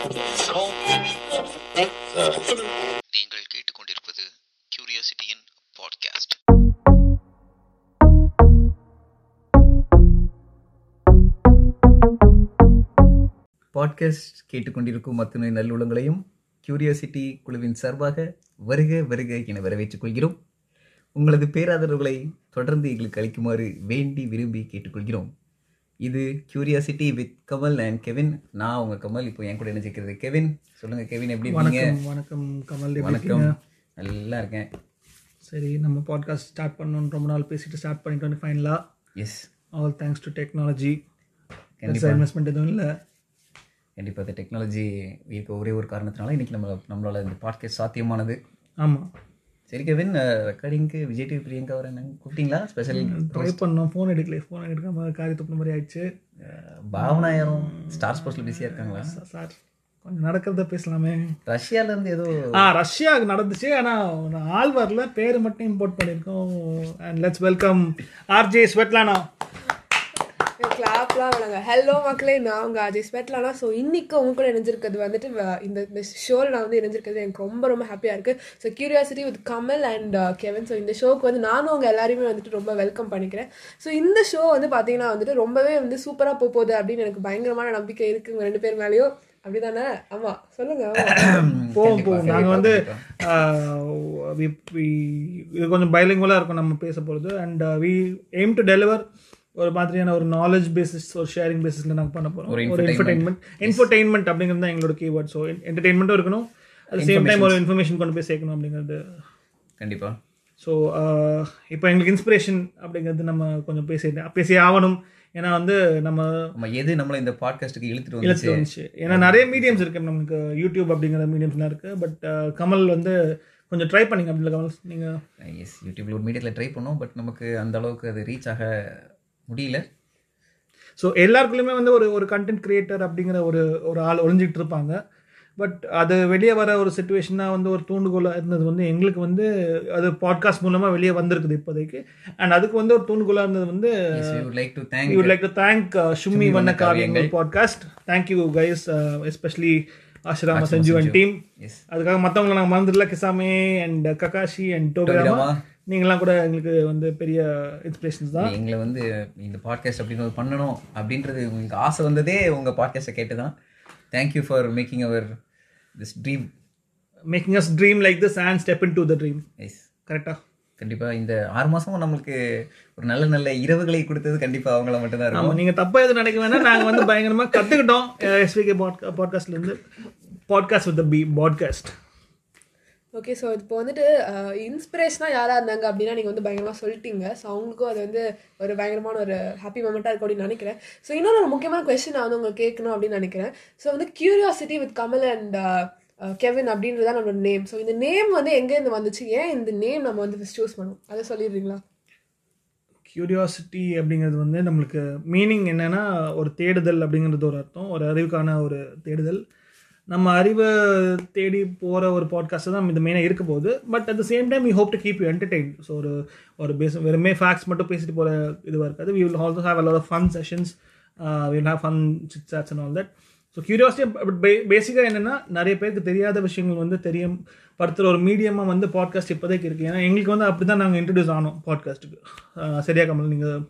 நீங்கள் கேட்டுக்கொண்டிருப்பது கியூரியாசிட்டியின் podcast podcast கேட்டுக்கொண்டிருக்கும் அத்துணை நல்லுளங்களையும் கியூரியாசிட்டி குழுவின் சார்பாக வருக வருக என வரவேற்றுக் கொள்கிறோம். உங்களது பேராதரவுகளை தொடர்ந்து எங்களுக்கு அளிக்குமாறு வேண்டி விரும்பி கேட்டுக்கொள்கிறோம். இது curiosity with Kamal and Kevin நான் உங்க கமல் இப்போ என் கூட நினைச்சிருக்கிறது கெவின் சொல்லுங்க கெவின் எப்படி இருக்கீங்க? வணக்கம் வணக்கம் கமல் வணக்கம்? நல்லா இருக்கேன். சரி நம்ம பாட்காஸ்ட் ஸ்டார்ட் பண்ணணும்னு ரொம்ப நாள் பேசிட்டு ஸ்டார்ட் பண்ணிட்டு வந்து ஃபைனலாக yes all thanks to technology கண்டிப்பா. இன்வெஸ்ட்மெண்ட் எதுவும் இல்லை? கண்டிப்பாக இந்த டெக்னாலஜி இருக்க ஒரே ஒரு காரணத்தினால இன்னைக்கு நம்ம நம்மளால இந்த பாட்காஸ்ட் சாத்தியமானது. ஆமாம் சரி கெவின் ரெக்கார்டிங்க்கு விஜய் டிவி பிரியங்கா வரேன் கூப்பிட்டீங்களா? ஸ்பெஷல் ட்ரை பண்ணோம். ஃபோன் எடுக்கல. ஃபோன் எடுக்காம காரி துப்புன மாதிரி ஆயிடுச்சு. பாவனா யாரும் ஸ்டார் ஸ்போர்ட்ஸ்ல பிஸியா இருக்காங்களா? சார் கொஞ்சம் நடக்கிறத பேசலாமே. ரஷ்யால இருந்து ஏதோ ஆ ரஷ்யா நடந்துச்சு. ஆனால் ஆள் வரல பேர் மட்டும் இம்போர்ட் பண்ணியிருக்கோம். And let's welcome RJ Svetlana கிளாப்லாம் வேணாங்க ஹலோ மக்களே நான் உங்கள் அஜய் ஸ்வெட்லானா. ஸோ இன்னைக்கு உங்க கூட இணைஞ்சிருக்கிறது வந்துட்டு இந்த இந்த ஷோவில் நான் வந்து இணைஞ்சிருக்கிறது எனக்கு ரொம்ப ரொம்ப ஹாப்பியாக இருக்குது so curiosity with Kamal and Kevin so இந்த ஷோக்கு வந்து நானும் உங்கள் எல்லாரையுமே வந்துட்டு ரொம்ப வெல்கம் பண்ணிக்கிறேன். ஸோ இந்த ஷோ வந்து பார்த்தீங்கன்னா வந்துட்டு ரொம்பவே வந்து சூப்பராக போக போகுது அப்படின்னு எனக்கு பயங்கரமான நம்பிக்கை இருக்குது உங்கள் ரெண்டு பேர் மேலேயும். அப்படிதானே? ஆமாம் சொல்லுங்க ஆமா. போவோம் போவோம். நாங்கள் வந்து we- இது கொஞ்சம் பைலிங்குவலாக இருக்கும் நம்ம பேச போகிறது and we aim to deliver ஒரு மாதிரியான ஒரு நாலேஜ் பேசிஸ் ஒரு ஷேரிங் பேசிஸில் நாங்கள் பண்ண போகிறோம் ஒரு இன்ஃபர்டெயின்மெண்ட் இன்ஃபர்டெயின்மெண்ட் அப்படிங்கிறது தான் எங்களோட கீவேர்ட் ஸோ என்டர்டெயின்மெண்ட்டும் இருக்கணும். அட் சேம் டைம் ஒரு இன்ஃபர்மேஷன் கொண்டு போய் சேர்க்கணும் அப்படிங்கிறது. கண்டிப்பா. ஸோ இப்போ எங்களுக்கு இன்ஸ்பிரேஷன் அப்படிங்கிறது நம்ம கொஞ்சம் பேசி பேசி ஆகணும். ஏன்னா வந்து நம்ம நம்ம எது நம்மள இந்த பாட்காஸ்ட்டுக்கு இழுத்துட்டு இழுத்து வந்துச்சு. ஏன்னா நிறைய மீடியம்ஸ் இருக்கு நமக்கு யூடியூப் அப்படிங்கிற மீடியம்ஸ்லாம் இருக்கு. பட் கமல் வந்து கொஞ்சம் ட்ரை பண்ணிங்க அப்படில கமல். நீங்கள் எஸ் யூடியூப்ல ஒரு மீடியத்தில் ட்ரை பண்ணோம். பட் நமக்கு அந்த அளவுக்கு அது ரீச் ஆக முடியல ஸோ எல்லாருக்குள்ளயுமே வந்து ஒரு ஒரு கண்டென்ட் கிரியேட்டர் அப்படிங்கிற ஒரு ஒரு ஆள் ஒளிஞ்சிட்டு இருப்பாங்க பட் அது வெளியே வர ஒரு சுச்சுவேஷனாக வந்து ஒரு தூண்டுகோலாக இருந்தது வந்து எங்களுக்கு வந்து அது பாட்காஸ்ட் மூலமாக வெளியே வந்திருக்குது இப்போதைக்கு அண்ட் அதுக்கு வந்து ஒரு தூண்டுகோலாக இருந்தது வந்து like to thank would like to thank uh, Shummi Shummi Vanna Vanna Kavyanga Kavyanga. podcast. Thank you guys, uh, especially Ashrama Sanju and Sanju. team. Yes அதுக்காக மற்றவங்களை நாங்கள் மறந்துடல Kisame and Kakashi and Tobirama. நீங்களாம் கூட எங்களுக்கு வந்து பெரிய inspirations தான். எங்களை வந்து இந்த பாட்காஸ்ட் அப்படின்னு ஒரு பண்ணணும் அப்படின்றது உங்களுக்கு ஆசை வந்ததே உங்க பாட்காஸ்ட்டை கேட்டு தான் thank you for making our this dream making us dream like this and step into the dream yes கரெக்டா கண்டிப்பா இந்த ஆறு மாசமும் நம்மளுக்கு ஒரு நல்ல நல்ல இரவுகளை கொடுத்தது கண்டிப்பா அவங்கள மட்டும் தான் ஆமாம் இருக்கும் நீங்கள் தப்பாக எதுவும் நினைக்க வேணாம். நாங்கள் வந்து பயங்கரமாக கற்றுக்கிட்டோம் SVK பாட்காஸ்ட்லேருந்து podcast with B podcast okay so இப்போ வந்துட்டு இன்ஸ்பிரேஷனாக யாராக இருந்தாங்க அப்படின்னா நீங்கள் வந்து பயங்கரமாக சொல்லிட்டீங்க. ஸோ அவங்களுக்கும் அது வந்து ஒரு பயங்கரமான ஒரு ஹாப்பி மூமெண்ட்டாக இருக்கும் அப்படின்னு நினைக்கிறேன். ஸோ இன்னொரு ஒரு முக்கியமான கொஸ்டின் நான் வந்து உங்களுக்கு கேட்கணும் அப்படின்னு நினைக்கிறேன். ஸோ வந்து curiosity with Kamal and Kevin அப்படின்றது தான் நம்மளோட நேம் ஸோ இந்த நேம் வந்து எங்கேருந்து வந்துச்சு? ஏன் இந்த நேம் நம்ம வந்து சூஸ் பண்ணோம்? அதை சொல்லிடுறீங்களா? கியூரியாசிட்டி அப்படிங்கிறது வந்து நம்மளுக்கு மீனிங் என்னென்னா ஒரு தேடுதல் அப்படிங்கிறது ஒரு அர்த்தம். ஒரு அறிவுக்கான ஒரு தேடுதல். நம்ம அறிவை தேடி போகிற ஒரு பாட்காஸ்ட் தான் இது மெயினாக இருக்க போகுது. But at the same time you hope to keep you entertain so ஒரு ஒரு பேஸ் வெறுமே ஃபேக்ட்ஸ் மட்டும் பேசிட்டு போகிற இதுவாக இருக்காது. We will also have a lot of fun sessions will have fun chit chats and all that so curiosity but பேசிக்காக என்னென்னா நிறைய பேருக்கு தெரியாத விஷயங்கள் வந்து தெரியும். படுத்துகிற ஒரு மீடியமாக வந்து பாட்காஸ்ட் இப்போதைக்கு இருக்குது ஏன்னா எங்களுக்கு வந்து அப்படி தான் நாங்கள் இன்ட்ரடியூஸ் ஆனோம் பாட்காஸ்ட்டுக்கு சரியா கமல் நீங்கள்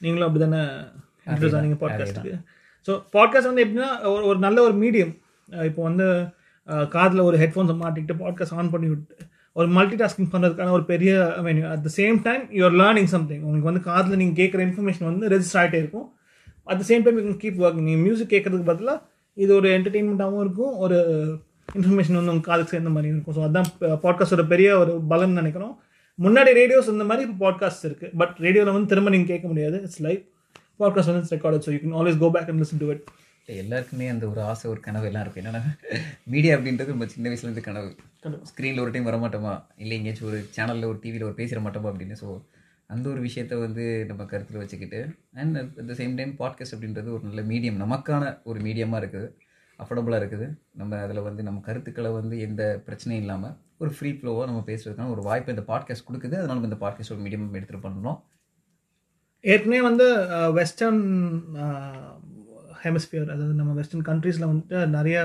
நீங்களும் அப்படி தானே இன்ட்ரடியூஸ் ஆனீங்க பாட்காஸ்ட்டுக்கு ஸோ பாட்காஸ்ட் வந்து எப்படின்னா ஒரு ஒரு நல்ல ஒரு மீடியம் இப்போ வந்து காதில் ஒரு ஹெட்ஃபோன்ஸை மாட்டிக்கிட்டு பாட்காஸ்ட் ஆன் பண்ணி விட்டு ஒரு மல்டி டாஸ்கிங் பண்ணுறதுக்கான ஒரு பெரிய venue at the same time you're learning something உங்களுக்கு வந்து காதில் நீங்கள் கேட்குற இன்ஃபர்மேஷன் வந்து ரெஜிஸ்டர் ஆகிட்டே இருக்கும். At the same time you keep working நீங்கள் மியூசிக் கேட்கறதுக்கு பதிலாக இது ஒரு என்டர்டெயின்மெண்ட்டாகவும் இருக்கும். ஒரு இன்ஃபர்மேஷன் வந்து உங்கள் காதுக்கு சேர்ந்த மாதிரி இருக்கும். ஸோ அதான் பாட்காஸ்டோட பெரிய ஒரு பலம்னு நினைக்கிறோம். முன்னாடி ரேடியோஸ் இந்த மாதிரி இப்போ பாட்காஸ்ட் இருக்குது பட் ரேடியோவில் வந்து திரும்ப நீங்கள் கேட்க முடியாது. இட்ஸ் லைஃப் பாட்காஸ்ட் வந்து record so you can always go back and listen to it எல்லாருக்குமே அந்த ஒரு ஆசை ஒரு கனவு எல்லாம் இருக்கும். என்னன்னா மீடியா அப்படின்றது நம்ம சின்ன வயசுல இருந்து கனவு. ஸ்க்ரீனில் ஒரு டைம் வரமாட்டோமா? இல்லை எங்கேயாச்சும் ஒரு சேனலில் ஒரு டிவியில் ஒரு பேசிட மாட்டோமா அப்படின்னு? ஸோ அந்த ஒரு விஷயத்த வந்து நம்ம கருத்தில் வச்சுக்கிட்டு and at the same time podcast அப்படின்றது ஒரு நல்ல மீடியம் நமக்கான ஒரு மீடியமாக இருக்குது. அஃபோர்டபுளாக இருக்குது. நம்ம அதில் வந்து நம்ம கருத்துக்களை வந்து எந்த பிரச்சனையும் இல்லாமல் ஒரு ஃப்ரீ ஃப்ளோவாக நம்ம பேசுறதுக்கான ஒரு வாய்ப்பு இந்த பாட்காஸ்ட் கொடுக்குது. அதனால நம்ம இந்த பாட்காஸ்ட் ஒரு மீடியம் எடுத்துகிட்டு பண்ணுறோம் ஏற்கனவே வந்து வெஸ்டர்ன் ஹெமிஸ்பியர் அதாவது நம்ம வெஸ்டர்ன் கண்ட்ரீஸில் வந்துட்டு நிறைய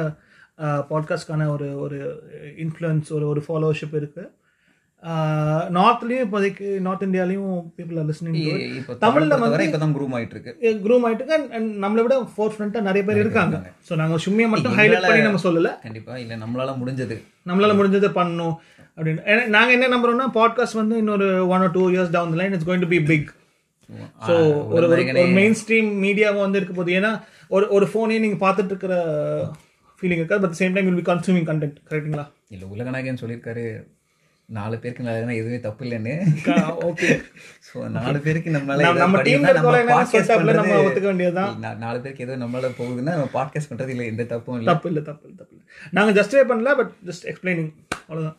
பாட்காஸ்ட்கான ஒரு ஒரு இன்ஃப்ளூயன்ஸ் ஒரு ஒரு ஃபாலோவர்ஷிப் இருக்குது நார்த்லேயும் இப்போதைக்கு நார்த் இந்தியாலையும் பீப்புள் ஆர் லிஸ்னிங் தமிழ்ல வந்து- வரை இப்போ தான் குரூம் ஆயிட்டு இருக்கு க்ரூம் ஆயிட்டு அண்ட் நம்மளை விட ஃபோர் ஃப்ரண்ட்டாக நிறைய பேர் இருக்காங்க. ஸோ நாங்கள் சும்மியை மட்டும் ஹைலைட் பண்ணி நம்ம சொல்லலை. கண்டிப்பா. இல்ல நம்மளால முடிஞ்சது. நம்மளால முடிஞ்சதை பண்ணணும். அப்படின்னு. நாங்கள் என்ன நம்புறோம்னா பாட்காஸ்ட் வந்து இன்னொரு one or two years down line it's going to be big so ஒரு ஒரு- மெயின் ஸ்ட்ரீம் மீடியாவும் வந்து இருக்க போகுது ஏன்னா ஒரு ஒரு ஃபோனையும் நீங்கள் பார்த்துட்டு இருக்கிற ஃபீலிங் இருக்காது but same time will be consuming content கரெக்டுங்களா இல்ல உலகநாயகன் சொல்லியிருக்காரு நாலு பேருக்கு நல்லதுன்னா எதுவுமே தப்பு இல்லைன்னு. ஓகே ஸோ நாலு பேருக்கு நம்மளால நம்ம- ஏதாவது நம்ம ஒத்துக்க வேண்டியதுதான். நாலு பேருக்கு ஏதோ நம்மளால போகுதுன்னா நம்ம பாட்காஸ்ட் பண்றது இல்ல எந்த தப்பும் இல்ல. தப்பு இல்லை தப்பு இல்லை தப்பு இல்லை. நாங்கள் ஜஸ்டிஃபை பண்ணல பட் ஜஸ்ட் எக்ஸ்பிளைனிங் அவ்வளோதான்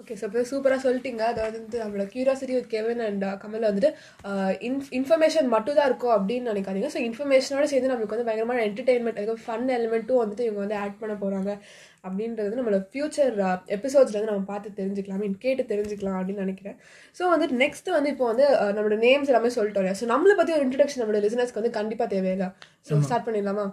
ஓகே ஸோ இப்போ சூப்பராக சொல்லிட்டீங்க அதாவது வந்து நம்மளோட curiosity with Kevin and Kamal வந்துட்டு இன் இன்ஃபர்மேஷன் மட்டும் தான் இருக்கும் அப்படின்னு நினைக்காதீங்க. ஸோ இன்ஃபர்மேஷனோட சேர்ந்து நம்மளுக்கு வந்து பயங்கரமான என்டர்டெயின்மெண்ட் அதுக்கு ஃபன் எலிமெண்ட்டும் வந்துட்டு இவங்க வந்து ஆட் பண்ண போகிறாங்க அப்படின்றது நம்மளோட ஃபியூச்சர் எபிசோட்ஸ்ல வந்து நம்ம பார்த்து தெரிஞ்சுக்கலாம் மீன் கேட்டு தெரிஞ்சுக்கலாம் அப்படின்னு நினைக்கிறேன். ஸோ வந்துட்டு நெக்ஸ்ட் வந்து இப்போ வந்து அஹ், நம்மளோட நேம்ஸ் எல்லாமே சொல்லிட்டோம் ஸோ நம்மளை பற்றி ஒரு இன்ட்ரடக்ஷன் நம்மளோட லிசனர்ஸ்க்கு வந்து கண்டிப்பாக தேவையில்லை. ஸோ ஸ்டார்ட் பண்ணிடலாமா?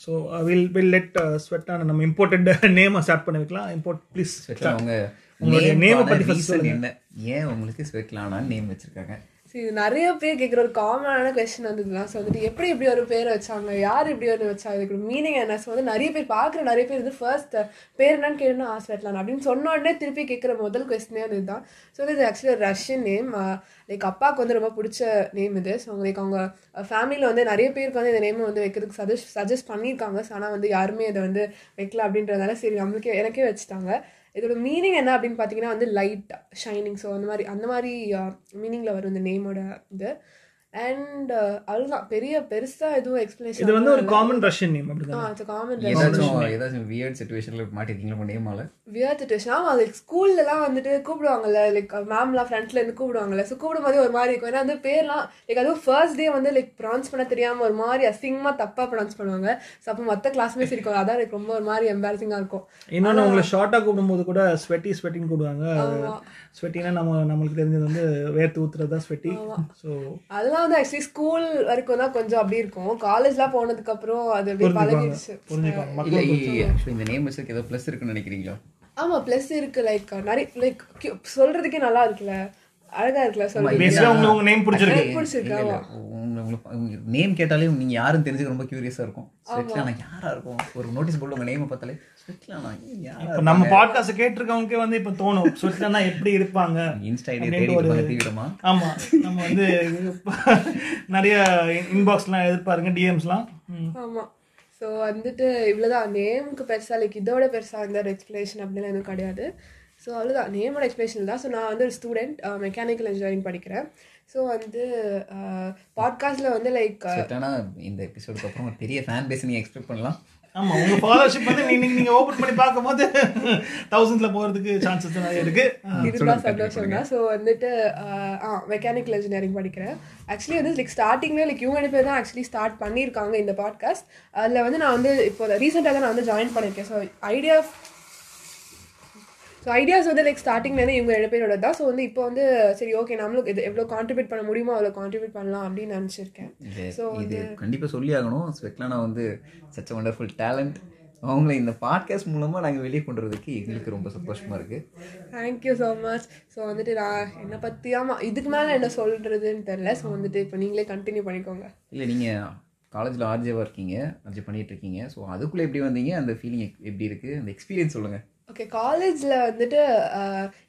So will will let Svetlana நம்ம இம்போர்ட்டட் நேமை ஸ்டார்ட் பண்ணி வைக்கலாம். இம்போர்ட் ப்ளீஸ் உங்க உங்களுடைய பத்தி. என்ன? ஏன் உங்களுக்கு ஸ்வெட்லானான்னு நேம் வச்சிருக்காங்க? சரி இது நிறைய பேர் கேட்குற ஒரு காமனான கொஸ்டின் வந்ததுலாம் ஸோ வந்துட்டு எப்படி இப்படி ஒரு பேர் வச்சாங்க? யார் இப்படி ஒரு வச்சாங்க இதுக்கு மீனிங் என்ன? ஸோ வந்து நிறைய பேர் பார்க்குற நிறைய பேர் வந்து ஃபர்ஸ்ட் பேர் என்னன்னு கேட்டுனா ஆஸ்வெட்லான் அப்படின்னு சொன்ன உடனே திருப்பி கேட்குற முதல் கொஸ்டினே அது இதுதான். ஸோ இது ஆக்சுவலி ஒரு ரஷ்யன் நேம் லைக் அப்பாவுக்கு வந்து ரொம்ப பிடிச்ச நேம் இது. ஸோ லைக் அவங்க ஃபேமிலியில் வந்து நிறைய பேருக்கு வந்து இந்த நேம் வந்து வைக்கிறதுக்கு சஜஸ்ட் சஜஸ்ட் பண்ணியிருக்காங்க. ஆனால் வந்து யாருமே இதை வந்து வைக்கல அப்படின்றதுனால சரி நம்மளுக்கே எனக்கே வச்சுட்டாங்க. இதோட மீனிங் என்ன அப்படின்னு பார்த்தீங்கன்னா வந்து லைட் ஷைனிங் ஸோ அந்த மாதிரி அந்த மாதிரி மீனிங்கில் வரும் இந்த நேமோட இது. அண்ட் அவ்வளோதான் பெரிய பெருசாக எதுவும் எக்ஸ்பிளேஷன் இது வந்து ஒரு காமன் ரஷ்யன் நேம் அப்படிதான்? இட்ஸ் காமன் ஏதாச்சும் ஏதாச்சும் வியர்ட் சுச்சுவேஷன்ல மாட்டிருக்கீங்களா உங்க நேமால வியர் சுச்சுவேஷன் ஆமாம் லைக் ஸ்கூல்லலாம் வந்துட்டு கூப்பிடுவாங்கல்ல லைக் மேம்லாம் ஃப்ரண்ட்ல இருந்து கூப்பிடுவாங்கல்ல. போதே ஒரு மாதிரி இருக்கும். ஏன்னா வந்து பேர்லாம் லைக் அதுவும் ஃபர்ஸ்ட் டே வந்து லைக் ப்ரொனவுன்ஸ் பண்ண தெரியாமல் ஒரு மாதிரி அசிங்கமாக தப்பாக ப்ரொனவுன்ஸ் பண்ணுவாங்க. ஸோ அப்போ மற்ற கிளாஸ்மேட்ஸ் இருக்கும். அதான் எனக்கு ரொம்ப ஒரு மாதிரி எம்பாரசிங்காக இருக்கும். இன்னொன்று உங்களை ஷார்ட்டாக கூப்பிடும்போது கூட ஸ்வெட்டி ஸ்வெட்டின்னு கூப்பிடுவாங்க. ஸ்வெட்டினா நம்ம நம்மளுக்கு தெரிஞ்சது வந்து வேர்த்து ஊத்துறது தான் ஸ்வெட்டி ஸோ அதெல்லாம் வந்து ஆக்சுவலி ஸ்கூல் வரைக்கும் தான் கொஞ்சம் அப்படி இருக்கும். காலேஜ்லாம் போனதுக்கு அப்புறம் அது அப்படியே பழகிடுச்சு. ஆக்சுவலி இந்த நேம் ஏதோ ப்ளஸ் இருக்குன்னு நினைக்கிறீங்களா? ஆமா ப்ளஸ் இருக்கு. லைக் நிறைய லைக் சொல்றதுக்கே நல்லா இருக்குல்ல. அழகா இருக்குல்ல நேம் பிடிச்சிருக்கு. நேம் கேட்டாலே நீங்க யாருன்னு தெரிஞ்சுக்க ரொம்ப கியூரியஸா இருக்கும். ஸ்வெட்லானா யாரா இருக்கும்? ஒரு நோட்டீஸ் போர்டு உங்க நேம் பார்த்தாலே ஸ்வெட்லானா யாரா இப்போ நம்ம பாட்காஸ்ட் கேட்டிருக்கவங்களுக்கே வந்து இப்போ தோணும். ஸ்வெட்லனா எப்படி இருப்பாங்க? இன்ஸ்டா ஐடி தேடி இருப்பாங்க தீவிரமா. ஆமா. நம்ம வந்து நிறைய இன்பாக்ஸ்லாம் எதிர்பாருங்க டிஎம்ஸ்லாம் ஆமா. ஸோ வந்துட்டு இவ்வளோதான் நேமுக்கு பெருசா லைக் இதோட பெருசா இந்த ஒரு எக்ஸ்பிளேஷன் அப்படிலாம் எதுவும் கிடையாது. ஸோ அவ்வளோதான் நேமோட எக்ஸ்பிளேஷன் தான். ஸோ நான் வந்து ஒரு ஸ்டூடெண்ட் மெக்கானிக்கல் இன்ஜினியரிங் படிக்கிறேன். ஸோ வந்து பாட்காஸ்ட்டில் வந்து லைக் ஸ்வெட்லானா இந்த எபிசோடுக்கு அப்புறம் ஒரு பெரிய ஃபேன் பேஸ் நீங்க எக்ஸ்பெக்ட் பண்ணலாம். ஆமா உங்க ஃபாலோஷிப் வந்து நீங்க நீங்க ஓபன் பண்ணி பார்க்கும்போது தௌசண்ட்ல போறதுக்கு சான்சஸ் நிறைய இருக்கு. இதுதான் சந்தோஷம் தான். ஸோ வந்துட்டு ஆஹ், ஆ மெக்கானிக்கல் இன்ஜினியரிங் படிக்கிறேன். ஆக்சுவலி வந்து லைக் ஸ்டார்டிங்லேயே லைக் இவங்க பேர் தான் ஆக்சுவலி ஸ்டார்ட் பண்ணியிருக்காங்க இந்த பாட்காஸ்ட் அதில் வந்து நான் வந்து இப்போ ரீசெண்டாக தான் நான் வந்து ஜாயின் பண்ணியிருக்கேன். ஸோ ஐடியா ஸோ ஐடியாஸ் வந்து லைக் ஸ்டார்டிங்லேருந்து இவங்க ரெண்டு பேரோட தான். ஸோ வந்து இப்போ வந்து சரி ஓகே நம்மளுக்கு இது எவ்வளோ கான்ட்ரிபியூட் பண்ண முடியுமோ அவ்வளோ கான்ட்ரிபியூட் பண்ணலாம் அப்படின்னு நினச்சிருக்கேன். So இது கண்டிப்பா சொல்லி ஆகணும். ஸ்வெட்லானா வந்து சச் அ வண்டர்ஃபுல் டேலண்ட் அவங்கள இந்த பாட்காஸ்ட் மூலமா நாங்க வெளியே கொண்டு வரதுக்கு எங்களுக்கு ரொம்ப சந்தோஷமா இருக்கு. தேங்க்யூ ஸோ மச் ஸோ வந்துட்டு நான் என்னை பற்றி ஆமாம் இதுக்கு மேலே என்ன சொல்கிறதுன்னு தெரில ஸோ வந்துட்டு இப்போ நீங்களே கண்டினியூ பண்ணிக்கோங்க. இல்லை நீங்கள் காலேஜில் ஆர்ஜேவாக இருக்கீங்க. ஆர்ஜே பண்ணிட்டு இருக்கீங்க. ஸோ அதுக்குள்ளே எப்படி வந்தீங்க? அந்த ஃபீலிங் எப்படி இருக்குது அந்த எக்ஸ்பீரியன்ஸ் சொல்லுங்கள் ஓகே காலேஜில் வந்துட்டு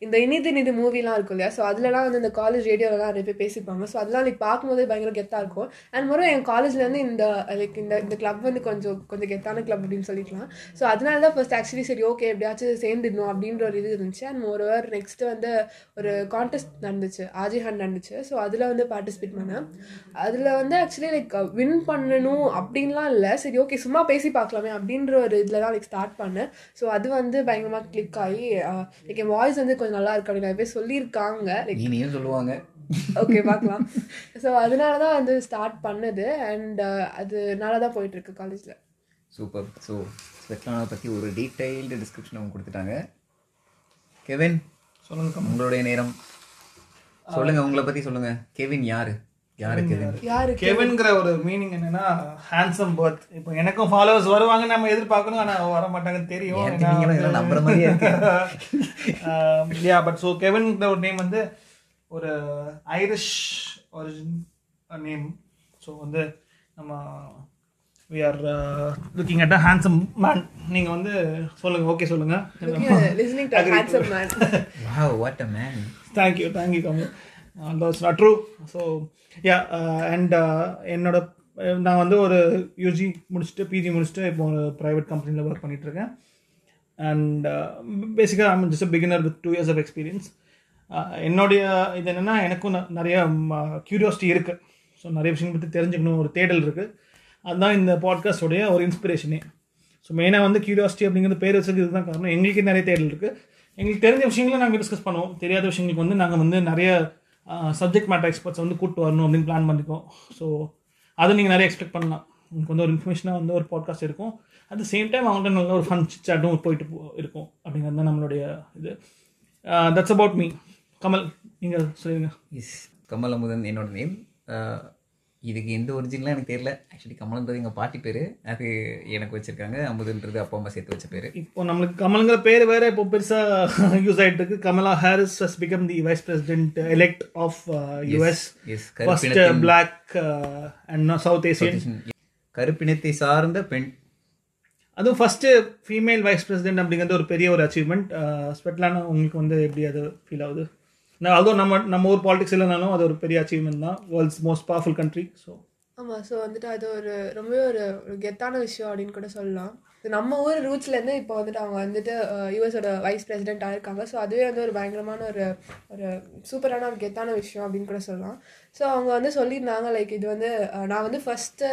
இந்த இனிது இனிது மூவிலாம் இருக்கும் இல்லையா? ஸோ அதுலலாம் வந்து இந்த காலேஜ் ரேடியோலலாம் நிறைய பேர் பேசியிருப்பாங்க ஸோ அதெல்லாம் லைக் பார்க்கும்போதே பயங்கர கெத்தாக இருக்கும். அண்ட் முறை என் காலேஜ்லேருந்து இந்த லைக் இந்த இந்த கிளப் வந்து கொஞ்சம் கொஞ்சம் கெத்தான கிளப் அப்படின்னு சொல்லிக்கலாம். ஸோ அதனால தான் ஃபர்ஸ்ட் ஆக்சுவலி சரி ஓகே எப்படியாச்சும் சேர்ந்துடணும் அப்படின்ற ஒரு இது இருந்துச்சு. அண்ட் மோரோவர் நெக்ஸ்ட் வந்து ஒரு கான்டெஸ்ட் நடந்துச்சு. ஆஜிஹான் நடந்துச்சு. ஸோ அதில் வந்து பார்ட்டிசிபேட் பண்ணேன். அதில் வந்து ஆக்சுவலி லைக் வின் பண்ணணும் அப்படின்லாம் இல்லை. சரி ஓகே சும்மா பேசி பார்க்கலாமே அப்படின்ற ஒரு இதில் தான் லைக் ஸ்டார்ட் பண்ணேன். ஸோ அது வந்து பயங்கர பயங்கரமாக கிளிக் ஆகி லைக் என் வாய்ஸ் வந்து கொஞ்சம் நல்லா இருக்கு அப்படின்னு நிறைய பேர் சொல்லியிருக்காங்க. லைக் இனியும் சொல்லுவாங்க. ஓகே பார்க்கலாம். ஸோ அதனால தான் வந்து ஸ்டார்ட் பண்ணது. அண்ட் அது நல்லா தான் போயிட்டு இருக்கு காலேஜில் சூப்பர் ஸோ ஸ்வெட்லானா பற்றி ஒரு டீட்டெயில்டு டிஸ்கிரிப்ஷன் அவங்க கொடுத்துட்டாங்க. கெவின் சொல்லுங்க உங்களுடைய நேரம். சொல்லுங்க உங்களை பற்றி சொல்லுங்க. கெவின் யாரு? யாரு கெவின் யாரு கெவின்ங்கிற ஒரு மீனிங் என்னன்னா ஹேண்ட்ஸம் பர்த் இப்போ எனக்கும் ஃபாலோவர்ஸ் வருவாங்க நம்ம எதிர்பார்க்கணும் ஆனா வர மாட்டாங்கன்னு தெரியும். யா பட் ஸோ கெவின்ங்கிற ஒரு நேம் வந்து ஒரு ஐரிஷ் ஒரிஜின் நேம் ஸோ வந்து நம்ம we are looking at a handsome man நீங்க வந்து சொல்லுங்க ஓகே சொல்லுங்க. Listening to handsome man wow what a man thank you thank you Kamal that's not true so yeah and என்னோட நான் வந்து ஒரு யூஜி முடிச்சுட்டு பிஜி முடிச்சுட்டு இப்போ ஒரு ப்ரைவேட் கம்பெனியில் ஒர்க் பண்ணிகிட்ருக்கேன் அண்ட் பேசிக்காக I'm just beginner with two years of experience என்னுடைய இது என்னென்னா எனக்கும் நிறைய க்யூரியாசிட்டி இருக்குது ஸோ நிறைய விஷயங்கள் பற்றி தெரிஞ்சுக்கணும் ஒரு தேடல் இருக்குது அதுதான் இந்த பாட்காஸ்டோடைய ஒரு இன்ஸ்பிரேஷனே ஸோ மெயினாக வந்து க்யூரியாசிட்டி அப்படிங்கிறது பேர் வச்சதுக்கு இதுதான் காரணம். எங்களுக்கு நிறைய தேடல் இருக்குது எங்களுக்கு தெரிஞ்ச விஷயங்களை நாங்கள் டிஸ்கஸ் பண்ணுவோம். தெரியாத விஷயங்களுக்கு வந்து நாங்கள் வந்து நிறைய சப்ஜெக்ட் மேட்டர் எக்ஸ்பர்ட்ஸ் வந்து கூப்பிட்டு வரணும் அப்படின்னு பிளான் பண்ணிருக்கோம். ஸோ அதை நீங்கள் நிறைய எக்ஸ்பெக்ட் பண்ணலாம். உங்களுக்கு வந்து ஒரு இன்ஃபர்மேஷனாக வந்து ஒரு பாட்காஸ்ட் இருக்கும். அட் த சேம் டைம் அவங்கள்ட்ட நல்ல ஒரு ஃபன் சாட்டும் போயிட்டு போ- இருக்கும். அப்படிங்கிறது தான் நம்மளுடைய இது. தட்ஸ் அபவுட் மீ கமல் நீங்கள் சொல்லுங்கள் இஸ் கமல் அமுதன் என்னோட நேம் இதுக்கு எந்த ஒரிஜினலாக எனக்கு தெரியல. ஆக்சுவலி கமல்ன்றது எங்கள் பாட்டி பேர். அது எனக்கு வச்சிருக்காங்க. அமுதன்றது அப்பா அம்மா சேர்த்து வச்ச பேர். இப்போ நம்மளுக்கு கமலுங்கிற பேர் வேற இப்போ பெருசாக யூஸ் ஆகிட்டு இருக்கு. Kamala Harris has become the vice president elect of US as first black and South Asian கருப்பினத்தை சார்ந்த பெண். அதுவும் ஃபர்ஸ்ட் ஃபீமேல் வைஸ் பிரசிடென்ட் அப்படிங்கிறது ஒரு பெரிய ஒரு அச்சீவ்மெண்ட் ஸ்வெட்லானா உங்களுக்கு வந்து எப்படி அது ஃபீல் ஆகுது? நான் அதுவும் நம்ம நம்ம ஊர் பாலிடிக்ஸ் இல்லைனாலும் அது ஒரு பெரிய அச்சீவ்மெண்ட் தான். World's most powerful country so ஆமாம் ஸோ வந்துட்டு அது ஒரு ரொம்பவே ஒரு ஒரு கெத்தான விஷயம் அப்படின்னு கூட சொல்லலாம். இது நம்ம ஊர் ரூட்ஸ்லேருந்து இப்போ வந்துட்டு அவங்க வந்துட்டு யூஎஸோட வைஸ் பிரசிடென்ட்டாக இருக்காங்க ஸோ அதுவே வந்து ஒரு பயங்கரமான ஒரு ஒரு சூப்பரான ஒரு கெத்தான விஷயம் அப்படின்னு கூட சொல்லலாம். ஸோ அவங்க வந்து சொல்லியிருந்தாங்க லைக் இது வந்து நான் வந்து ஃபஸ்ட்டு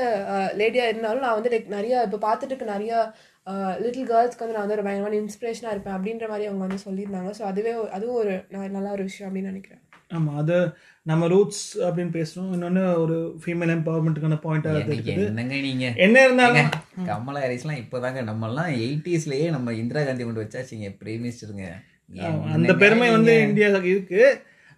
லேடியாக இருந்தாலும் நான் வந்து லைக் நிறையா இப்போ பார்த்துட்டு இருக்க லிட்டில் கேர்ள்ஸ்க்கு வந்து நான் வந்து ஒரு பயங்கரமான இன்ஸ்பிரேஷனாக இருப்பேன் அப்படின்ற மாதிரி அவங்க வந்து சொல்லியிருந்தாங்க. ஸோ அதுவே அதுவும் ஒரு நல்ல ஒரு விஷயம் அப்படின்னு நினைக்கிறேன். ஆமாம் அது நம்ம ரூட்ஸ் அப்படின்னு பேசுகிறோம் இன்னொன்று ஒரு ஃபீமேல் எம்பவர்மெண்ட்டுக்கான பாயிண்டாக எனக்கு இருக்குது. என்னங்க நீங்க? என்ன இருந்தாலும் ஏங்க, கமலா ஹாரிஸ்லாம் இப்போதாங்க நம்மலாம் எயிட்டிஸ்லயே நம்ம இந்திரா காந்தி கொண்டு வச்சாச்சுங்க பிரைம் மினிஸ்டருங்க அந்த பெருமை வந்து இந்தியாவுக்கு இருக்கு.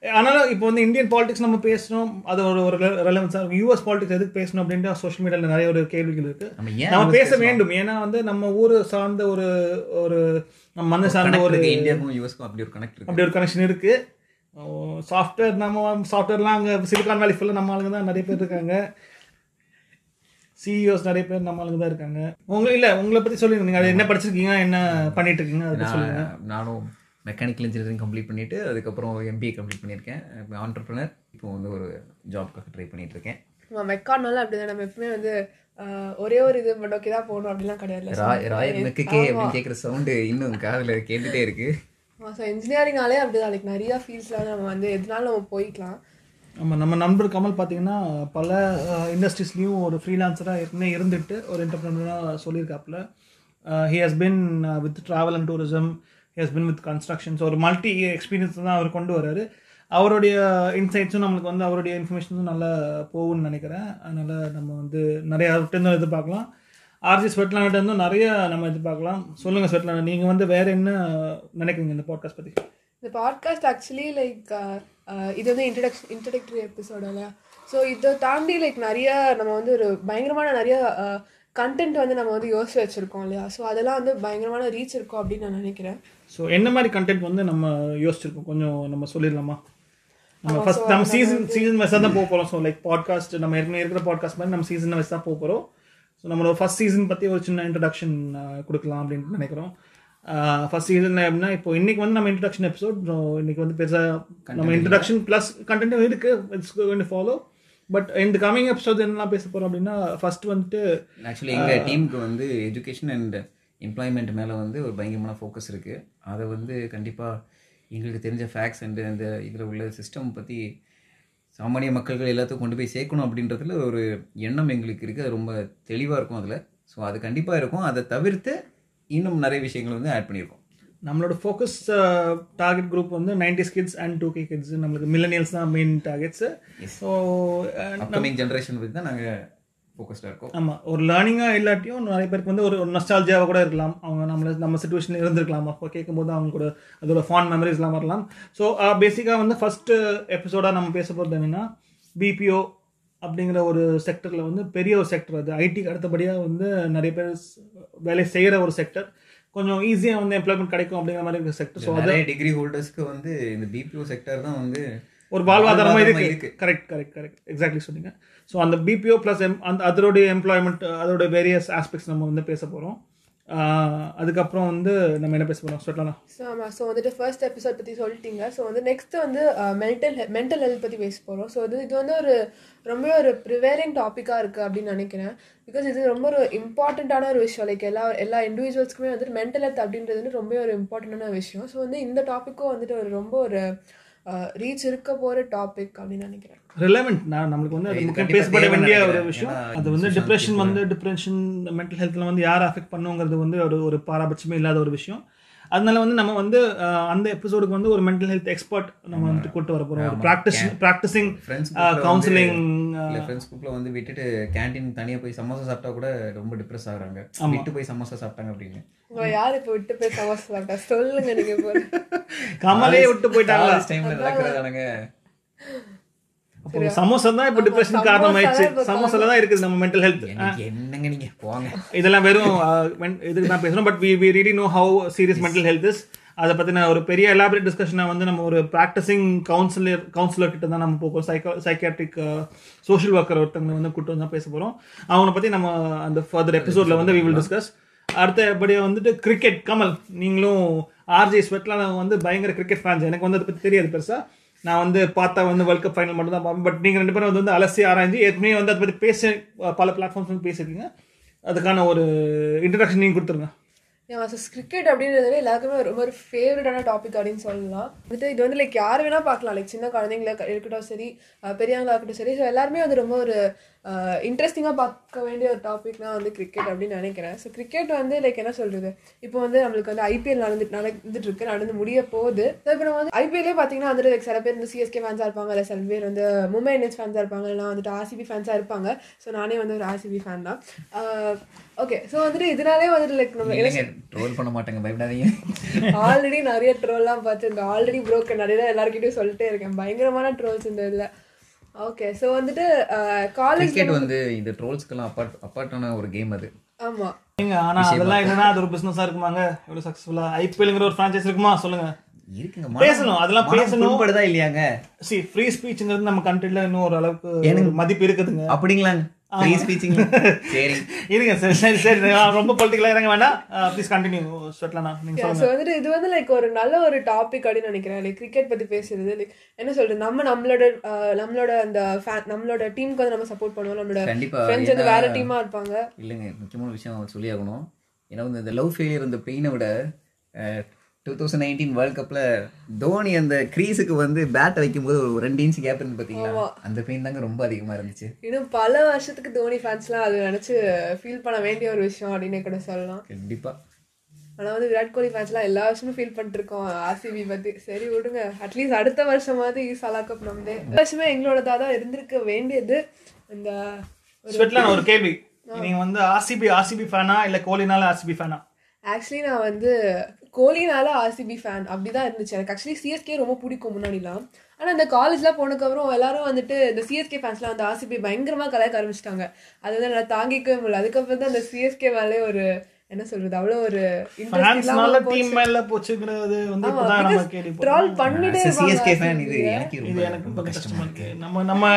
ஆனாலும் இப்போ வந்து இந்தியன் பாலிடிக்ஸ் நம்ம பேசணும் அது ஒரு ஒரு ரெலவன்ஸாக இருக்கும் யூஎஸ் பாலிடிக்ஸ் எதுக்கு பேசணும் அப்படின்ட்டு சோஷியல் மீடியாவில் நிறைய ஒரு கேள்விகள் இருக்கு. நம்ம பேச? வேண்டும். ஏன்னா வந்து நம்ம ஊர் சார்ந்த ஒரு ஒரு நம்ம மண்ணை சார்ந்த ஒரு இந்தியாவுக்கும் யூஎஸ்க்கும் அப்படி ஒரு கனெக்ட் இருக்கு. அப்படி ஒரு கனெக்ஷன் இருக்கு. சாஃப்ட்வேர் நம்ம சாஃப்ட்வேர்லாம் அங்கே சிலிகான் வேலி ஃபுல்லாக நம்ம ஆளுங்க தான் நிறைய பேர் இருக்காங்க. சிஇஓஸ் நிறைய பேர் நம்ம ஆளுங்க தான் இருக்காங்க. உங்க இல்லை உங்களை பற்றி சொல்லுங்க. நீங்கள் என்ன படிச்சிருக்கீங்க என்ன பண்ணிட்டு இருக்கீங்க அதை சொல்லுங்க நான் நானும் மெக்கானிக்கல் இன்ஜினியரிங் கம்ப்ளீட் பண்ணிட்டு அதுக்கப்புறம் எம்பிஏ கம்ப்ளீட் பண்ணியிருக்கேன். ஆண்டர்பிரினர் இப்போ வந்து ஒரு ஜாப்க்காக ட்ரை பண்ணிட்டு இருக்கேன் நம்ம மெக்கானாலும் அப்படிதான். நம்ம எப்பவுமே வந்து ஒரே ஒரு இது நோக்கி தான் போகணும். அப்படிலாம் கிடையாது. ராய் ராயல் மெக்குக்கே அப்படின்னு கேட்குற சவுண்டு இன்னும் காதில் கேட்டுட்டே இருக்கு. ஸோ இன்ஜினியரிங்னாலே அப்படிதான். லைக் நிறைய ஃபீல்ட்ஸ்ல வந்து நம்ம வந்து எதுனாலும் நம்ம போய்க்கலாம். ஆமாம் நம்ம நண்பர் கமல் பார்த்தீங்கன்னா பல இண்டஸ்ட்ரீஸ்லேயும் ஒரு ஃப்ரீலான்சராக ஏற்கனவே இருந்துட்டு ஒரு என்டர்பிரினராக சொல்லியிருக்காப்புல. He has been with travel and tourism has been with constructions ஒரு மல்டி எக்ஸ்பீரியன்ஸ் தான் அவர் கொண்டு வராரு அவருடைய இன்சைட்ஸும் நம்மளுக்கு வந்து அவருடைய இன்ஃபர்மேஷன்ஸும் நல்லா போகும்னு நினைக்கிறேன். அதனால் நம்ம வந்து நிறையா அவர்கிட்ட எதிர்பார்க்கலாம். ஆர்ஜி ஸ்வெட்லானிட்ட இருந்தும் நிறைய நம்ம எதிர்பார்க்கலாம். சொல்லுங்கள் ஸ்வெட்லானா நீங்கள் வந்து வேறு என்ன நினைக்கிறீங்க இந்த பாட்காஸ்ட் பற்றி இந்த பாட்காஸ்ட் ஆக்சுவலி லைக் இது வந்து இன்ட்ரடக்ஷன் இன்ட்ரடக்டரி எபிசோட இல்லையா ஸோ இதை தாண்டி லைக் நிறைய நம்ம வந்து ஒரு பயங்கரமான நிறைய uh, கண்டென்ட் வந்து நம்ம வந்து யோசிச்சு வச்சுருக்கோம் இல்லையா? ஸோ அதெல்லாம் வந்து பயங்கரமான ரீச் இருக்கும் அப்படின்னு நான் நினைக்கிறேன். ஸோ என்ன மாதிரி கண்டென்ட் வந்து நம்ம யோசிச்சிருக்கோம்? கொஞ்சம் நம்ம சொல்லிடலாமா? நம்ம ஃபர்ஸ்ட் நம்ம சீசன் சீசன் வைஸாக தான் போக போகிறோம் ஸோ லைக் பாட்காஸ்ட் நம்ம ஏற்கனவே இருக்கிற பாட்காஸ்ட் மாதிரி நம்ம சீசன் வைஸ் தான் போக போகிறோம் ஸோ நம்மளோட ஃபர்ஸ்ட் சீசன் பற்றி ஒரு சின்ன இன்ட்ரடக்ஷன் கொடுக்கலாம் அப்படின்னு நினைக்கிறோம். ஃபர்ஸ்ட் சீசன் எப்படின்னா இப்போ இன்னைக்கு வந்து நம்ம இன்ட்ரடக்ஷன் எபிசோட் இன்னைக்கு வந்து பெருசாக நம்ம இன்ட்ரடக்ஷன் ப்ளஸ் கண்டென்ட்டும் இருக்கு. இட்ஸ் கோயின் ஃபாலோ பட் இந்த கமிங் எபிசோட் என்னலாம் பேச போகிறோம் அப்படின்னா ஃபர்ஸ்ட் வந்துட்டு ஆக்சுவலி எங்கள் டீமுக்கு வந்து எஜுகேஷன் அண்ட் எம்ப்ளாய்மெண்ட் மேலே வந்து ஒரு பயங்கரமான ஃபோக்கஸ் இருக்குது அதை வந்து கண்டிப்பாக எங்களுக்கு தெரிஞ்ச ஃபேக்ட்ஸ் அண்ட் அந்த இதில் உள்ள சிஸ்டம் பற்றி சாமானிய மக்கள்கள் எல்லாத்துக்கும் கொண்டு போய் சேர்க்கணும் அப்படின்றதுல ஒரு எண்ணம் எங்களுக்கு இருக்குது அது ரொம்ப தெளிவாக இருக்கும் அதில். ஸோ அது கண்டிப்பாக இருக்கும். அதை தவிர்த்து இன்னும் நிறைய விஷயங்கள் வந்து ஆட் பண்ணியிருக்கோம். நம்மளோட ஃபோக்கஸ் டார்கெட் குரூப் வந்து ninety kids and two K kids நம்மளுக்கு மில்லனியல்ஸ் தான் main targets so upcoming generation தான் நாங்கள் ஃபோக்கஸ்டாக இருக்கோம். ஆமாம் ஒரு லேர்னிங்காக இல்லாட்டியும் நிறைய பேருக்கு வந்து ஒரு நஸ்டாலஜியாவாக கூட இருக்கலாம். அவங்க நம்மள நம்ம சுச்சுவேஷனில் இருந்திருக்கலாம்? அப்போ கேட்கும்போது அவங்க கூட அதோட ஃபான் மெமரிஸ்லாம் வரலாம். ஸோ பேசிக்காக வந்து ஃபஸ்ட்டு எபிசோடாக நம்ம பேச போகிறது என்னென்னா பிபிஓ அப்படிங்கிற ஒரு செக்டரில் வந்து பெரிய ஒரு செக்டர் அது. ஐடிக்கு அடுத்தபடியாக வந்து நிறைய பேர் வேலை செய்கிற ஒரு செக்டர் கொஞ்சம் ஈஸியாக வந்து எம்ப்ளாய்மெண்ட் கிடைக்கும் அப்படிங்கிற மாதிரி செக்டர் ஸோ அது டிகிரி ஹோல்டர்ஸ்க்கு வந்து இந்த பிபிஓ செக்டர் தான் வந்து ஒரு வாழ்வாதாரமா வாழ்வாதாரமா இருக்கு. கரெக்ட் கரெக்ட் கரெக்ட் எக்ஸாக்ட்லி சொன்னீங்க. ஸோ அந்த பிபிஓ ப்ளஸ் அந்த அதோடைய எம்ப்ளாய்மெண்ட் அதோட வேரியஸ் ஆஸ்பெக்ட்ஸ் நம்ம வந்து பேச போகிறோம் அதுக்கப்புறம் வந்து நம்ம என்ன பேச போகிறோம் சொல்லலாம் ஸோ ஆமாம் ஸோ வந்துட்டு ஃபர்ஸ்ட் எபிசோட் பற்றி சொல்லிட்டீங்க. ஸோ வந்து நெக்ஸ்ட் வந்து மென்டல் மென்டல் ஹெல்த் பற்றி பேச போகிறோம் ஸோ இது இது வந்து ஒரு ரொம்ப ஒரு ப்ரிவேரிங் டாப்பிக்காக இருக்குது அப்படின்னு நினைக்கிறேன். பிகாஸ் இது ரொம்ப ஒரு இம்பார்ட்டண்ட்டான ஒரு விஷயம். லைக் எல்லா எல்லா இண்டிவிஜுவல்ஸ்க்குமே வந்துட்டு மென்டல் ஹெல்த் அப்படின்றது வந்து ரொம்ப ஒரு இம்பார்ட்டண்டான விஷயம். ஸோ வந்து இந்த டாப்பிக்கும் வந்துட்டு ஒரு ரொம்ப ஒரு ரீச் இருக்க போகிற டாபிக் அப்படின்னு நினைக்கிறேன். ரிலவெண்ட் நான் நம்மளுக்கு வந்து அது பேசப்பட வேண்டிய ஒரு. விஷயம். அது வந்து டிப்ரெஷன் வந்து டிப்ரெஷன் மென்டல் ஹெல்த்தில் வந்து யார் அஃபெக்ட் பண்ணுங்கிறது வந்து ஒரு ஒரு பாரபட்சமே இல்லாத ஒரு விஷயம். அதனால வந்து நம்ம வந்து அந்த எபிசோடுக்கு வந்து ஒரு மென்டல் ஹெல்த் எக்ஸ்பர்ட் நம்ம வந்துட்டு கூட்டு வர போகிறோம். ப்ராக்டிஸ் ப்ராக்டிசிங் கவுன்சிலிங் ஃப்ரெண்ட்ஸ் குரூப்ல வந்து விட்டுட்டு கேண்டீன் தனியா போய் சமோசா சாப்பிட்டா கூட ரொம்ப டிப்ரெஸ் ஆகுறாங்க. விட்டு போய் சமோசா சாப்பிட்டாங்க அப்படின்னு. உங்களை யார் இப்போ விட்டு போய் சமோசா சாப்பிட்டா? சொல்லுங்க நீங்கள் கமலே விட்டு போயிட்டாங்களா? டைம்ல நடக்கிறதானுங்க. சமோசா தான் இப்போ டிப்ரெஷன் காரணம் ஆயிடுச்சு சமோசால தான் இருக்குது நம்ம மென்டல் ஹெல்த் என்னங்க நீங்க போங்க. இதெல்லாம் வெறும் இதுக்கு தான் பேசுறோம் but we we really know how serious mental health is அதை பற்றின ஒரு பெரிய எலாபரேட் டிஸ்கஷனை வந்து நம்ம ஒரு ப்ராக்டிசிங் கவுன்சிலர் கவுன்சிலர் கிட்ட தான் நம்ம போகிறோம் சைக்கோ சைக்காட்ரிக் சோஷியல் ஒர்க்கர் ஒருத்தவங்களை வந்து கூட்டு வந்து தான் பேச போகிறோம் அவங்கள பற்றி நம்ம அந்த ஃபர்தர் எபிசோடில் வந்து வி வில் டிஸ்கஸ் அடுத்தபடியாக வந்துட்டு கிரிக்கெட் கமல் நீங்களும் ஆர்ஜே ஸ்வெட்லாம் வந்து பயங்கர கிரிக்கெட் ஃபேன்ஸ் எனக்கு வந்து அதை பற்றி தெரியாது பெருசாக நான் வந்து பார்த்தா வந்து வேர்ல்ட் கப் ஃபைனல் மட்டும் தான் பார்ப்பேன். பட் நீங்கள் ரெண்டு பேரும் வந்து வந்து அலசி ஆராய்ஞ்சு ஏற்கனவே வந்து அதை பற்றி பேச பல பிளாட்ஃபார்ம்ஸ் வந்து பேசியிருக்கீங்க. அதுக்கான ஒரு இன்ட்ரடக்ஷன் நீங்கள் கொடுத்துருங்க. ஏன் கிரிக்கெட் அப்படின்றது எல்லாருக்குமே ரொம்ப ஒரு ஃபேவரட்டான டாபிக் அப்படின்னு சொல்லலாம். வந்துட்டு இது வந்து லைக் யார் வேணால் பார்க்கலாம். லைக் சின்ன குழந்தைங்களா இருக்கட்டும் சரி பெரியவங்களாக பெரியவங்களா இருக்கட்டும் சரி. ஸோ எல்லாருமே வந்து ரொம்ப ஒரு இன்ட்ரெஸ்டிங்காக பார்க்க வேண்டிய ஒரு டாபிக்னா வந்து கிரிக்கெட் அப்படின்னு நினைக்கிறேன். ஸோ கிரிக்கெட் வந்து லைக் என்ன சொல்கிறது இப்போ வந்து நம்மளுக்கு வந்து ஐபிஎல் நடந்து நடந்துட்டு இருக்கு. நடந்து முடிய போகுது. இப்போ வந்து ஐபிஎல்லே பார்த்தீங்கன்னா வந்துட்டு சில பேர் வந்து சிஎஸ்கே ஃபேன்ஸாக இருப்பாங்க. இல்லை சில பேர் வந்து மும்பை இந்தியன்ஸ் ஃபேன்ஸாக இருப்பாங்க. இல்லைனா வந்துட்டு ஆர்சிபி ஃபேன்ஸாக இருப்பாங்க. ஸோ நானே வந்து ஒரு ஆர்சிபி ஃபேன் தான். ஓகே ஸோ வந்துட்டு இதனாலே வந்துட்டு லைக் நம்ம ட்ரோல் பண்ண மாட்டாங்க. பயப்படாதீங்க. ஆல்ரெடி நிறைய ட்ரோல்லாம் பார்த்துருக்கேன். ஆல்ரெடி ப்ரோக்கன் நிறைய எல்லாருக்கிட்டையும் சொல்லிட்டே இருக்கேன். பயங்கரமான ட்ரோல்ஸ் இந்த இதில். ஓகே ஸோ வந்துட்டு காலேஜ் கிரிக்கெட் வந்து இந்த ட்ரோல்ஸ்க்கெல்லாம் அப்பார்ட் அப்பார்ட்டான ஒரு கேம் அது. ஆமாம் நீங்க ஆனா அதெல்லாம் என்னன்னா அது ஒரு பிசினஸா இருக்குமாங்க? எவ்வளவு சக்சஸ்ஃபுல்லா ஐபிஎல்ங்கிற ஒரு ஃப்ரான்ச்சைஸ் இருக்குமா? சொல்லுங்க. இருக்குங்க. பேசணும், அதெல்லாம் பேசணும். புண்படுதா இல்லையாங்க? சி ஃப்ரீ ஸ்பீச்ங்கிறது நம்ம கண்ட்ரில இன்னும் ஒரு அளவுக்கு மதிப்பு இருக்குதுங்க. அப்படிங்களாங்க. ஃப்ரீ ஸ்பீச்சிங் சரி. இருங்க சரி சரி சரி. ரொம்ப பொலிட்டிக்கலா இறங்க வேண்டாம். ப்ளீஸ் கண்டினியூ ஸ்வெட்லானா நீங்க சொல்லுங்க. ஸோ வந்துட்டு இது வந்து லைக் ஒரு நல்ல ஒரு டாபிக் அப்படின்னு நினைக்கிறேன். லைக் கிரிக்கெட் பற்றி பேசுறது லைக் என்ன சொல்றது? நம்ம நம்மளோட நம்மளோட அந்த நம்மளோட டீமுக்கு வந்து நம்ம சப்போர்ட் பண்ணுவோம். நம்மளோட ஃப்ரெண்ட்ஸ் வந்து வேற டீமாக இருப்பாங்க. இல்லைங்க முக்கியமான விஷயம் சொல்லி ஆகணும் ஏன்னா வந்து இந்த லவ் ஃபெயிலியர் இந்த பெயினை விட டூ தௌசண்ட் நைன்டீன் வேர்ல்ட் கப்பில் தோனி அந்த க்ரீஸுக்கு வந்து பேட் வைக்கும்போது ஒரு ரெண்டு இன்ச் கேப் இருந்து பார்த்தீங்களா அந்த பெயின் தாங்க ரொம்ப அதிகமாக இருந்துச்சு. இன்னும் பல வருஷத்துக்கு தோனி ஃபேன்ஸ்லாம் அது நினச்சி ஃபீல் பண்ண வேண்டிய ஒரு விஷயம் அப்படின்னு கூட சொல்லலாம். கண்டிப்பாக ஆனா வந்து விராட் கோலி ஃபேன்ஸ்லாம் எல்லா வருஷமும் ஃபீல் பண்ணிட்டு இருக்கோம் ஆர்சிபி பத்தி. சரி விடுங்க. அட்லீஸ்ட் அடுத்த வருஷமாவது சலா கப் நம்மதே வருஷமே எங்களோடதா தான் இருந்திருக்க வேண்டியது இந்த ஒரு கேள்வி. நீங்க வந்து ஆர்சிபி ஆர்சிபி ஃபேனா இல்ல கோலினால ஆர்சிபி ஃபேனா ஆக்சுவலி நான் வந்து கோலினால ஆர்சிபி ஃபேன் அப்படிதான் இருந்துச்சு. எனக்கு ஆக்சுவலி சிஎஸ்கே ரொம்ப பிடிக்கும் முன்னாடிலாம். ஆனால் அந்த காலேஜ்லாம் போனதுக்கப்புறம் எல்லாரும் வந்துட்டு இந்த சிஎஸ்கே ஃபேன்ஸ்லாம் வந்து ஆர்சிபி பயங்கரமாக கலாய்க்க ஆரம்பிச்சிட்டாங்க. அது வந்து நல்லா தாங்கிக்கவே முடியல. அதுக்கப்புறம் தான் அந்த சிஎஸ்கே மேலே ஒரு என்ன சொல்றது? அவ்வளோ ஒரு ஃபேன்ஸ்னால டீம் மேல போச்சுங்கிறது வந்து இப்பதான் நம்ம கேள்வி ட்ரால் பண்ணிட்டே சிஎஸ்கே ஃபேன் இது எனக்கு இது எனக்கு ரொம்ப கஷ்டமா இருக்கு. நம்ம நம்ம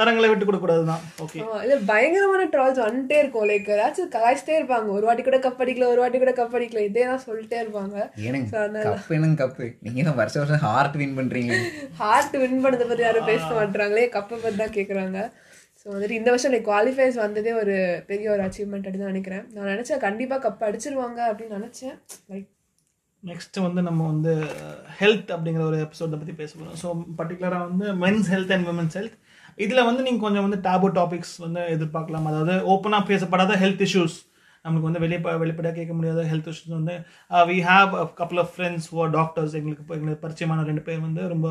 தரங்களை விட்டு கொடுக்க கூடாதுதான் ஓகே இல்ல பயங்கரமான ட்ரால்ஸ் வந்துட்டே இருக்கும். லைக் ஏதாச்சும் கலாய்ச்சிட்டே இருப்பாங்க. ஒரு வாட்டி கூட கப் அடிக்கல ஒரு வாட்டி கூட கப் அடிக்கல. இதே தான் சொல்லிட்டே இருப்பாங்க. என்னங்க கப்பு நீங்க தான் வருஷம் வருஷம் ஹார்ட் வின் பண்றீங்க ஹார்ட் வின் பண்ணதை பத்தி யாரும் பேச மாட்டாங்களே கப்பை பத்தி தான் கேக்குறாங்க. ஸோ வந்துட்டு இந்த வருஷம் லைக் குவாலிஃபைஸ் வந்ததே ஒரு பெரிய ஒரு அச்சீவ்மெண்ட் அப்படின்னு தான் நினைக்கிறேன். நான் நினச்சேன் கண்டிப்பாக கப் அடிச்சிருவாங்க அப்படின்னு நினச்சேன். லைக் நெக்ஸ்ட் வந்து நம்ம வந்து uh, ஹெல்த் அப்படிங்கிற ஒரு எபிசோட பற்றி பேச போகிறோம் ஸோ பர்டிகுலராக வந்து men's health and women's health இதில் வந்து நீங்கள் கொஞ்சம் வந்து டேபு டாபிக்ஸ் வந்து எதிர்பார்க்கலாம். அதாவது ஓப்பனாக பேசப்படாத ஹெல்த் இஷ்யூஸ் நம்மளுக்கு வந்து வெளியே வெளிப்படையாக கேட்க முடியாத ஹெல்த் இஷ்யூஸ் வந்து we have a couple of friends O doctors எங்களுக்கு எங்களுக்கு பரிச்சயமான ரெண்டு பேர் வந்து ரொம்ப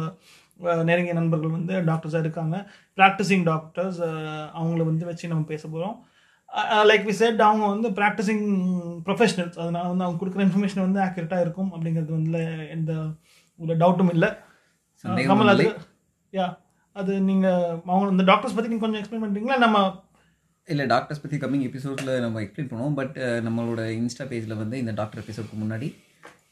நெருங்கிய நண்பர்கள் வந்து டாக்டர்ஸாக இருக்காங்க. ப்ராக்டிசிங் டாக்டர்ஸ் அவங்கள வந்து வச்சு நம்ம பேச போகிறோம் லைக் வி செட் அவங்க வந்து ப்ராக்டிசிங் ப்ரொஃபஷனல்ஸ் அதனால வந்து அவங்க கொடுக்குற இன்ஃபர்மேஷன் வந்து ஆக்யூரேட்டாக இருக்கும் அப்படிங்கிறது வந்து எந்த ஒரு டவுட்டும் இல்லை. கமல். அதுக்கு யா அது நீங்கள் அவங்க இந்த டாக்டர்ஸ் பற்றி நீங்கள் கொஞ்சம் எக்ஸ்பிளைன் பண்ணுறீங்களா நம்ம இல்லை டாக்டர்ஸ் பற்றி கம்மிங் எபிசோடில் நம்ம எக்ஸ்பிளைன் பண்ணுவோம். பட் நம்மளோட இன்ஸ்டா பேஜில் வந்து இந்த டாக்டர் எபிசோடுக்கு முன்னாடி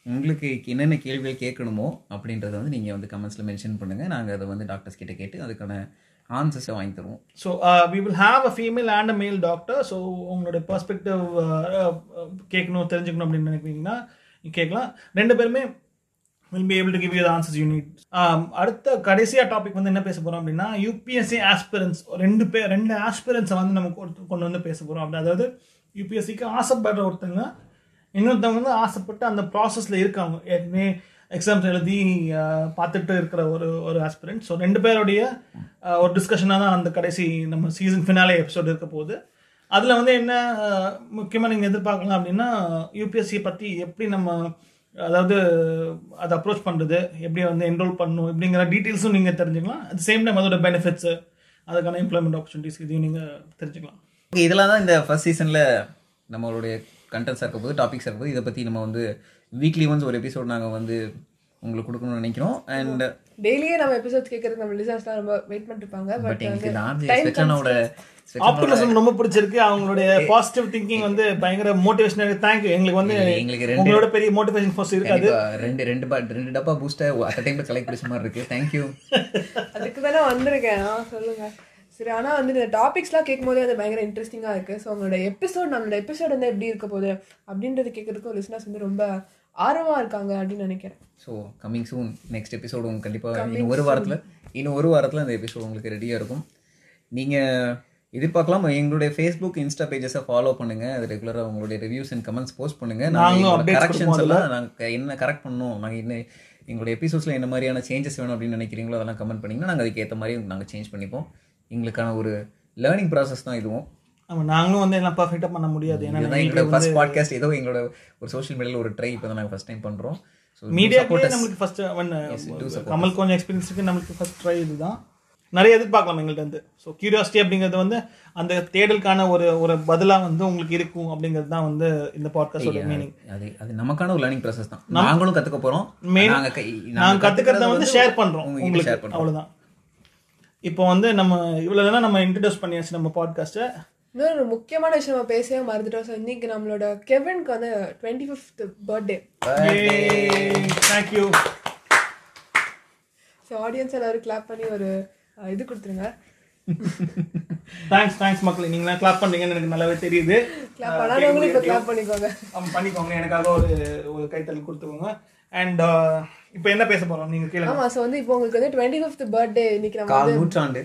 உங்களுக்கு என்னென்ன கேள்விகள் கேட்கணுமோ அப்படின்றத வந்து நீங்கள் வந்து கமெண்ட்ஸில் மென்ஷன் பண்ணுங்கள் நாங்கள் அதை வந்து டாக்டர்ஸ் கிட்ட கேட்டு அதுக்கான ஆன்சர்ஸை வாங்கி தருவோம். So we will have a female and a male doctor so உங்களோட பர்ஸ்பெக்டிவ் uh, uh, கேட்கணும் தெரிஞ்சுக்கணும் அப்படின்னு நினைக்கிறீங்கன்னா கேட்கலாம். ரெண்டு பேருமே will be able to give you answers unit அடுத்த கடைசியாக டாபிக் வந்து என்ன பேச போகிறோம் அப்படின்னா யூபிஎஸ்சி ஆஸ்பிரன்ஸ் ரெண்டு பேர் ரெண்டு ஆஸ்பிரன்ஸை வந்து நம்ம கொண்டு கொண்டு வந்து பேச போகிறோம் அப்படி அதாவது யூபிஎஸ்சிக்கு ஆசைப்படுற ஒருத்தங்க இன்னொருத்தவங்க வந்து ஆசைப்பட்டு அந்த ப்ராசஸில் இருக்காங்க. ஏற்கனவே எக்ஸாம்ஸ் எழுதி பார்த்துட்டு இருக்கிற ஒரு ஒரு ஆஸ்பிரண்ட் ஸோ ரெண்டு பேருடைய ஒரு டிஸ்கஷனாக தான் அந்த கடைசி நம்ம சீசன் ஃபினாலே எபிசோட் இருக்க போகுது. அதில் வந்து என்ன முக்கியமாக நீங்கள் எதிர்பார்க்கலாம் அப்படின்னா யூபிஎஸ்சி பற்றி எப்படி நம்ம அதாவது அதை அப்ரோச் பண்ணுறது எப்படி வந்து என்ரோல் பண்ணணும் இப்படிங்கிற டீட்டெயில்ஸும் நீங்கள் தெரிஞ்சுக்கலாம். அட் சேம் டைம் அதோட பெனிஃபிட்ஸு அதுக்கான எம்ப்ளாய்மெண்ட் ஆப்பர்ச்சுனிட்டிஸ் இதையும் நீங்கள் தெரிஞ்சுக்கலாம். ஓகே இதெல்லாம் தான் இந்த ஃபர்ஸ்ட் சீசனில் நம்மளுடைய கண்டென்ட்ஸாக இருக்க போது டாபிக்ஸ் இருக்க போது இதை பற்றி நம்ம வந்து வீக்லி ஒன்ஸ் ஒரு எபிசோட் நாங்கள் வந்து உங்களுக்கு கொடுக்கணும்னு நினைக்கிறோம். அண்ட் டெய்லியே நம்ம எபிசோட்ஸ் கேட்கறதுக்கு நம்ம லிசனர்ஸ்லாம் ரொம்ப வெயிட் பண்ணிட்டு இருப்பாங்க பட் time ஸ்வெச்சானோட ஆப்டிமிசம் ரொம்ப பிடிச்சிருக்கு. அவங்களுடைய பாசிட்டிவ் திங்கிங் வந்து பயங்கர மோட்டிவேஷனல் தேங்க்யூ எங்களுக்கு வந்து எங்களுக்கு ரெண்டு- உங்களோட பெரிய மோட்டிவேஷன் ஃபோர்ஸ் இருக்காது. ரெண்டு ரெண்டு ரெண்டு டப்பா பூஸ்டர் அட் டைம்ல கலெக்ட் பிடிச்ச மாதிரி இருக்கு. தேங்க்யூ அதுக்கு தானே வந்திருக்கேன். சொல்லுங்க. சரி ஆனால் வந்து இந்த டாபிக்ஸ்லாம் கேட்கும்போதே அது பயங்கர இன்ட்ரெஸ்டிங்காக இருக்குது ஸோ உங்களோட எபிசோட் நம்மளோட எபிசோட் வந்து எப்படி இருக்க போகுது அப்படின்றது கேட்கறதுக்கும் லிசனர்ஸ் வந்து ரொம்ப ஆர்வமாக இருக்காங்க அப்படின்னு நினைக்கிறேன். So coming soon next episode உங்களுக்கு கண்டிப்பாக இன்னும் ஒரு வாரத்தில் இன்னும் ஒரு வாரத்தில் அந்த எபிசோட் உங்களுக்கு ரெடியாக இருக்கும். நீங்கள் எதிர்பார்க்கலாம் எங்களுடைய ஃபேஸ்புக் இன்ஸ்டா பேஜஸை ஃபாலோ பண்ணுங்க. அது ரெகுலராக உங்களுடைய ரிவ்யூஸ் அண்ட் கமெண்ட்ஸ் போஸ்ட் பண்ணுங்க. நாங்களும் நாங்கள் கரெக்ஷன்ஸ் எல்லாம் நாங்கள் என்ன கரெக்ட் பண்ணணும் நாங்கள் என்ன எங்களுடைய எபிசோட்ஸில் என்ன மாதிரியான சேஞ்சஸ் வேணும் அப்படின்னு நினைக்கிறீங்களோ அதெல்லாம் கமெண்ட் பண்ணிங்கன்னா நாங்கள் அதுக்கு ஏற்ற மாதிரி நாங்கள் சேஞ்ச் பண்ணிப்போம். எங்களுக்கான ஒரு லேர்னிங் ப்ராசஸ் தான் இதுவும். நாங்களும் வந்து எல்லாம் பர்ஃபெக்டாக பண்ண முடியாது. ஏன்னா எங்களோட ஃபர்ஸ்ட் பாட்காஸ்ட் ஏதோ எங்களோட ஒரு சோஷியல் மீடியாவில் ஒரு ட்ரை இப்போ தான் நாங்கள் ஃபர்ஸ்ட் டைம் பண்ணுறோம் ஸோ மீடியாக்கே நம்மளுக்கு ஃபர்ஸ்ட் கமல் கொஞ்சம் எக்ஸ்பீரியன்ஸ் இருக்கு நம்மளுக்கு ஃபர்ஸ்ட் ட்ரை இதுதான். நிறைய எதிர்பார்க்கலாம் எங்கள்கிட்ட இருந்து. ஸோ கியூரியாசிட்டி அப்படிங்கிறது வந்து அந்த தேடலுக்கான ஒரு ஒரு பதிலாக வந்து உங்களுக்கு இருக்கும் அப்படிங்கிறது தான் வந்து இந்த பாட்காஸ்டோட மீனிங் அது அது நமக்கான ஒரு லேர்னிங் ப்ராசஸ் தான். நாங்களும் கற்றுக்க போகிறோம் நாங்கள் கற்றுக்கிறத வந்து ஷேர் பண்ணுறோம் உங்களுக்கு உங்களுக்கு. ஷேர் பண்ணுறோம் அவ்வளோதான் இப்போ வந்து நம்ம இவ்வளோ தானே நம்ம இன்ட்ரடியூஸ் பண்ணியாச்சு நம்ம பாட்காஸ்ட்டை இன்னொரு முக்கியமான விஷயம் நம்ம பேசவே மறந்துட்டோம். ஸோ இன்னைக்கு நம்மளோட கெவின்க்கு வந்து twenty fifth birthday thank you so audience எல்லாரும் கிளாப் பண்ணி ஒரு இது கொடுத்துருங்க. தேங்க்ஸ் தேங்க்ஸ் மக்களே. நீங்களாம் கிளாப் பண்ணுறீங்கன்னு எனக்கு நல்லாவே தெரியுது. கிளாப் பண்ணாதவங்களும் இப்போ கிளாப் பண்ணிக்கோங்க. பண்ணிக்கோங்க. எனக்காக ஒரு ஒரு கைத்தல் கொடுத்துக்கோங்க. அண்ட் இப்போ என்ன பேச போறோம்? நீங்க கேளுங்க. ஆமா ஸோ வந்து இப்போ உங்களுக்கு வந்து டுவெண்ட்டி ஃபிஃப்த் பர்த்டே இன்னைக்கு நம்ம கால் நூற்றாண்டு.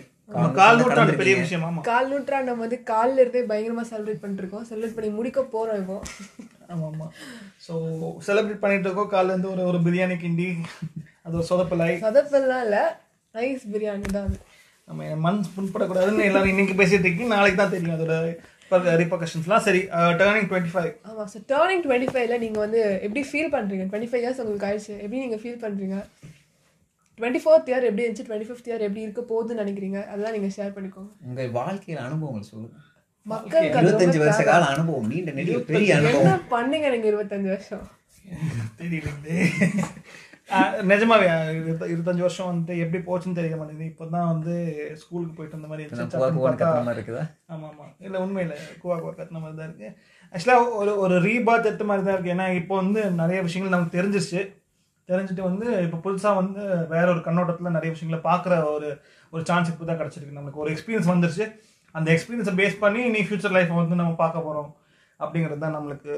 கால் நூற்றாண்டு பெரிய விஷயம் ஆமா. கால் நூற்றாண்டு நம்ம வந்து காலில் இருந்தே பயங்கரமா செலிப்ரேட் பண்ணிட்டு இருக்கோம் செலிப்ரேட் பண்ணி முடிக்க போறோம் இப்போ. ஆமா ஆமா. ஸோ செலிப்ரேட் பண்ணிட்டு இருக்கோம். காலைல இருந்து ஒரு ஒரு பிரியாணி கிண்டி அது ஒரு சொதப்பலை சொதப்பெல்லாம் இல்ல நைஸ் பிரியாணி தான். நம்ம மண் புண்படக்கூடாதுன்னு எல்லாரும் இன்னைக்கு பேசிட்டு இருக்கீங்க. நாளைக்கு தான் தெரியும் அதோட சரி டேர்னிங் டுவெண்ட்டி ஃபைவ் ஆமா ஸோ டேர்னிங் டுவெண்ட்டி ஃபைவ்ல நீங்க வந்து எப்படி ஃபீல் பண்றீங்க? டுவெண்ட்டி ஃபைவ் இயர்ஸ் உங்களுக்கு ஆயிடுச்சு. எப்படி நீங்க ஃபீல் பண்றீங்க? டுவெண்ட்டி ஃபோர்த் இயர் எப்படி இருந்துச்சு? டுவெண்ட்டி ஃபிஃப்த் இயர் எப்படி இருக்க போகுதுன்னு நினைக்கிறீங்க? அதெல்லாம் நீங்க ஷேர் பண்ணிக்கோங்க. உங்கள் வாழ்க்கையில் அனுபவங்கள் சொல்லுங்க மக்களுக்கு அது இருபத்தஞ்சு வருஷ. கால அனுபவம் நீண்ட நெடிய பெரிய அனுபவம். என்ன பண்ணீங்க நீங்க இருபத்தஞ்சு வருஷம்? தெரியல நிஜமாவே இருபத்த- இருபத்தஞ்சு வருஷம் வந்து எப்படி போச்சுன்னு தெரிய மாட்டேங்குது. இப்போ தான் வந்து ஸ்கூலுக்கு போயிட்டு வந்த மாதிரி இருக்குதா? ஆமாம். ஆமாம் இல்லை உண்மையில் குவா குவா கத்துன மாதிரி தான் இருக்குது ஆக்சுவலாக ஒரு ஒரு ரீபாத் எடுத்த மாதிரி தான் இருக்குது ஏன்னா இப்போ வந்து நிறைய விஷயங்கள் நமக்கு தெரிஞ்சிருச்சு. தெரிஞ்சுட்டு வந்து இப்போ புதுசாக வந்து வேற ஒரு கண்ணோட்டத்தில் நிறைய விஷயங்களை பார்க்குற ஒரு ஒரு சான்ஸ் இப்போ தான் கிடச்சிருக்கு. நமக்கு ஒரு எக்ஸ்பீரியன்ஸ் வந்துருச்சு. அந்த எக்ஸ்பீரியன்ஸை பேஸ் பண்ணி நீ ஃபியூச்சர் லைஃப்பை வந்து நம்ம பார்க்க போகிறோம் அப்படிங்கிறது தான் நம்மளுக்கு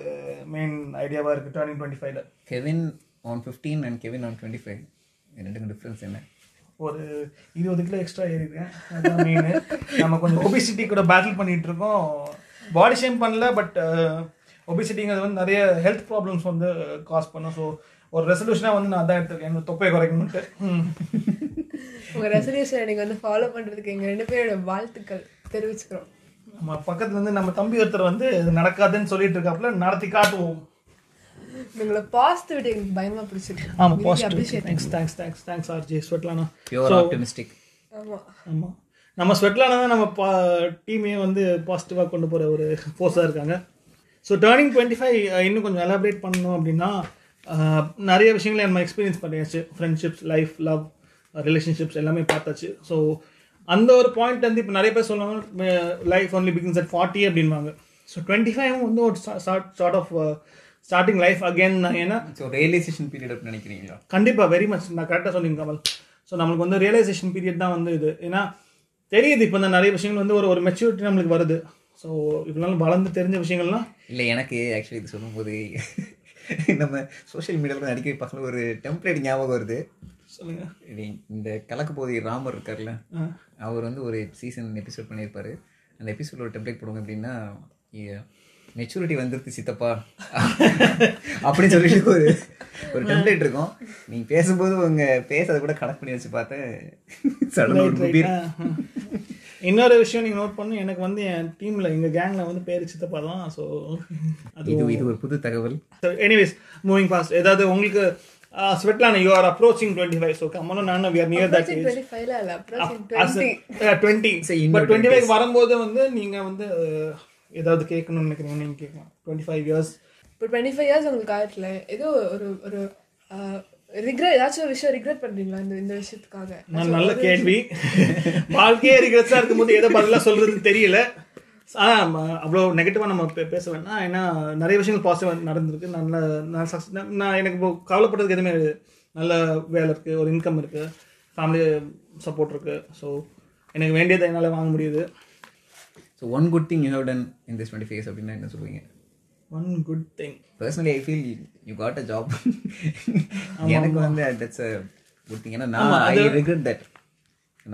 மெயின் ஐடியாவாக இருக்குது டேர்னிங் டுவெண்ட்டி ஃபைவ்ல Kevin on fifteen and Kevin on twenty five ரெண்டுக்கும் டிஃப்ரென்ஸ் என்ன? ஒரு இருபது கிலோ எக்ஸ்ட்ரா ஏறிடுறேன் அதுதான் மெயின் நம்ம கொஞ்சம் ஒபிசிட்டி கூட பேட்டில் பண்ணிட்டு இருக்கோம். பாடி ஷேம் பண்ணல பட் ஒபிசிட்டிங்கிறது வந்து நிறைய ஹெல்த் ப்ராப்ளம்ஸ் வந்து காஸ் பண்ணும். ஸோ ஒரு ரெசல்யூஷனாக வந்து நான் அதான் எடுத்திருக்கேன். என்னோட தொப்பையை குறைக்கணும்ட்டு ம். உங்க ரெசல்யூஷனை நீங்க வந்து ஃபாலோ பண்றதுக்கு எங்க ரெண்டு பேரோட வாழ்த்துக்கள் தெரிவிச்சுக்கிறோம். நம்ம பக்கத்துல இருந்து நம்ம தம்பி ஒருத்தர் வந்து நடக்காதுன்னு சொல்லிட்டு இருக்காப்புல நடத்தி காட்டுவோம். உங்களை பாசிட்டிவிட்டி எனக்கு பயமா பிடிச்சிருக்கு. Really positive. Thanks thanks thanks thanks RJ Svetlana pure optimistic ஆமா. ஆமாம் நம்ம ஸ்வெட்லானா தான் நம்ம பா டீமையே வந்து பாசிட்டிவாக கொண்டு போகிற ஒரு ஃபோர்ஸாக இருக்காங்க. ஸோ டேர்னிங் டுவெண்ட்டி ஃபைவ் இன்னும் கொஞ்சம் எலாபரேட் பண்ணணும் அப்படின்னா நிறைய விஷயங்களை நம்ம எக்ஸ்பீரியன்ஸ் பண்ணியாச்சு. ஃப்ரெண்ட்ஷிப்ஸ் லைஃப் லவ் ரிலேஷன்ஷிப்ஸ் எல்லாமே பார்த்தாச்சு. ஸோ அந்த ஒரு பாயிண்ட் வந்து இப்போ நிறைய பேர் சொல்லுவாங்க life only begins at forty அப்படின்வாங்க ஸோ டுவெண்ட்டி ஃபைவ் வந்து ஒரு sort of starting life again ஏன்னா ஸோ ரியலைசேஷன் பீரியட் அப்படின்னு நினைக்கிறீங்களா? கண்டிப்பாக வெரி மச் நான் கரெக்டாக சொன்னீங்க கமல். ஸோ நம்மளுக்கு வந்து ரியலைசேஷன் பீரியட் தான் வந்து இது. ஏன்னா தெரியுது இப்போ இந்த நிறைய விஷயங்கள் வந்து ஒரு ஒரு மெச்சூரிட்டி நம்மளுக்கு வருது. ஸோ இவ்வளோ வளர்ந்து தெரிஞ்ச விஷயங்கள்லாம் இல்லை எனக்கு ஆக்சுவலி இது சொல்லும்போது நம்ம சோஷியல் மீடியாவில் அடிக்கடி பக்கத்தில் ஒரு டெம்ப்ளேட் ஞாபகம் வருது. சொல்லுங்கள் இந்த கலக்கு போதை ராமர் இருக்கார்ல அவர் வந்து ஒரு சீசன் எபிசோட் பண்ணியிருப்பாரு. அந்த எபிசோட் ஒரு டெம்ப்ளேட் போடுவோம் எப்படின்னா மெச்சூரிட்டி வந்துருது சித்தப்பா. அப்படின்னு சொல்லிட்டு ஒரு ஒரு டெம்ப்ளேட் இருக்கும். நீங்கள் பேசும்போது உங்கள் பேசுறதை கூட கனெக்ட் பண்ணி வச்சு பார்த்தேன் சடனாக ஒரு குபீர் இன்னொரு விஷயம் நீங்கள் நோட் பண்ணு. எனக்கு வந்து என் டீமில் எங்கள் கேங்கில் வந்து பேர் சித்தப்பா தான். ஸோ அது இது இது ஒரு புது தகவல். எனிவேஸ் மூவிங் ஃபாஸ்ட் ஏதாவது உங்களுக்கு Svetlana you are approaching twenty five so கம்மனும் நானும் we are near that age twenty but twenty five வரும்போது வந்து நீங்கள் வந்து ஏதாவது கேட்கணும்னு நினைக்கிறீங்க நீங்கள் கேட்கலாம். டுவெண்ட்டி ஃபைவ் இயர்ஸ் இப்போ டுவெண்ட்டி ஃபைவ் இயர்ஸ் உங்களுக்கு ஆயிரத்துல ஏதோ ஒரு ஒரு ரிக்ரெட் ஏதாச்சும் ஒரு விஷயம் ரிக்ரெட் பண்றீங்களா இந்த இந்த விஷயத்துக்காக? நான் நல்ல கேள்வி. வாழ்க்கையே ரிக்ரெட்ஸாக இருக்கும்போது எதை பதிலாக சொல்கிறதுன்னு தெரியல. ஆனால் அவ்வளோ நெகட்டிவாக நம்ம பேச வேணாம். ஏன்னா நிறைய விஷயங்கள் பாசிட்டிவ் நடந்திருக்கு. நல்ல நான் success- நான் எனக்கு இப்போ கவலைப்படுறதுக்கு எதுவுமே. நல்ல வேலை இருக்குது ஒரு இன்கம் இருக்குது ஃபேமிலி சப்போர்ட் இருக்குது ஸோ எனக்கு வேண்டியதை என்னால் வாங்க முடியுது. So one good thing you have done in this twenty phase அப்படின்னா என்ன சொல்லுவீங்க one good thing personally I feel you got a job எனக்கு வந்து தட்ஸ் அ குட் திங் ஏன்னா நான் ஐ regret தட்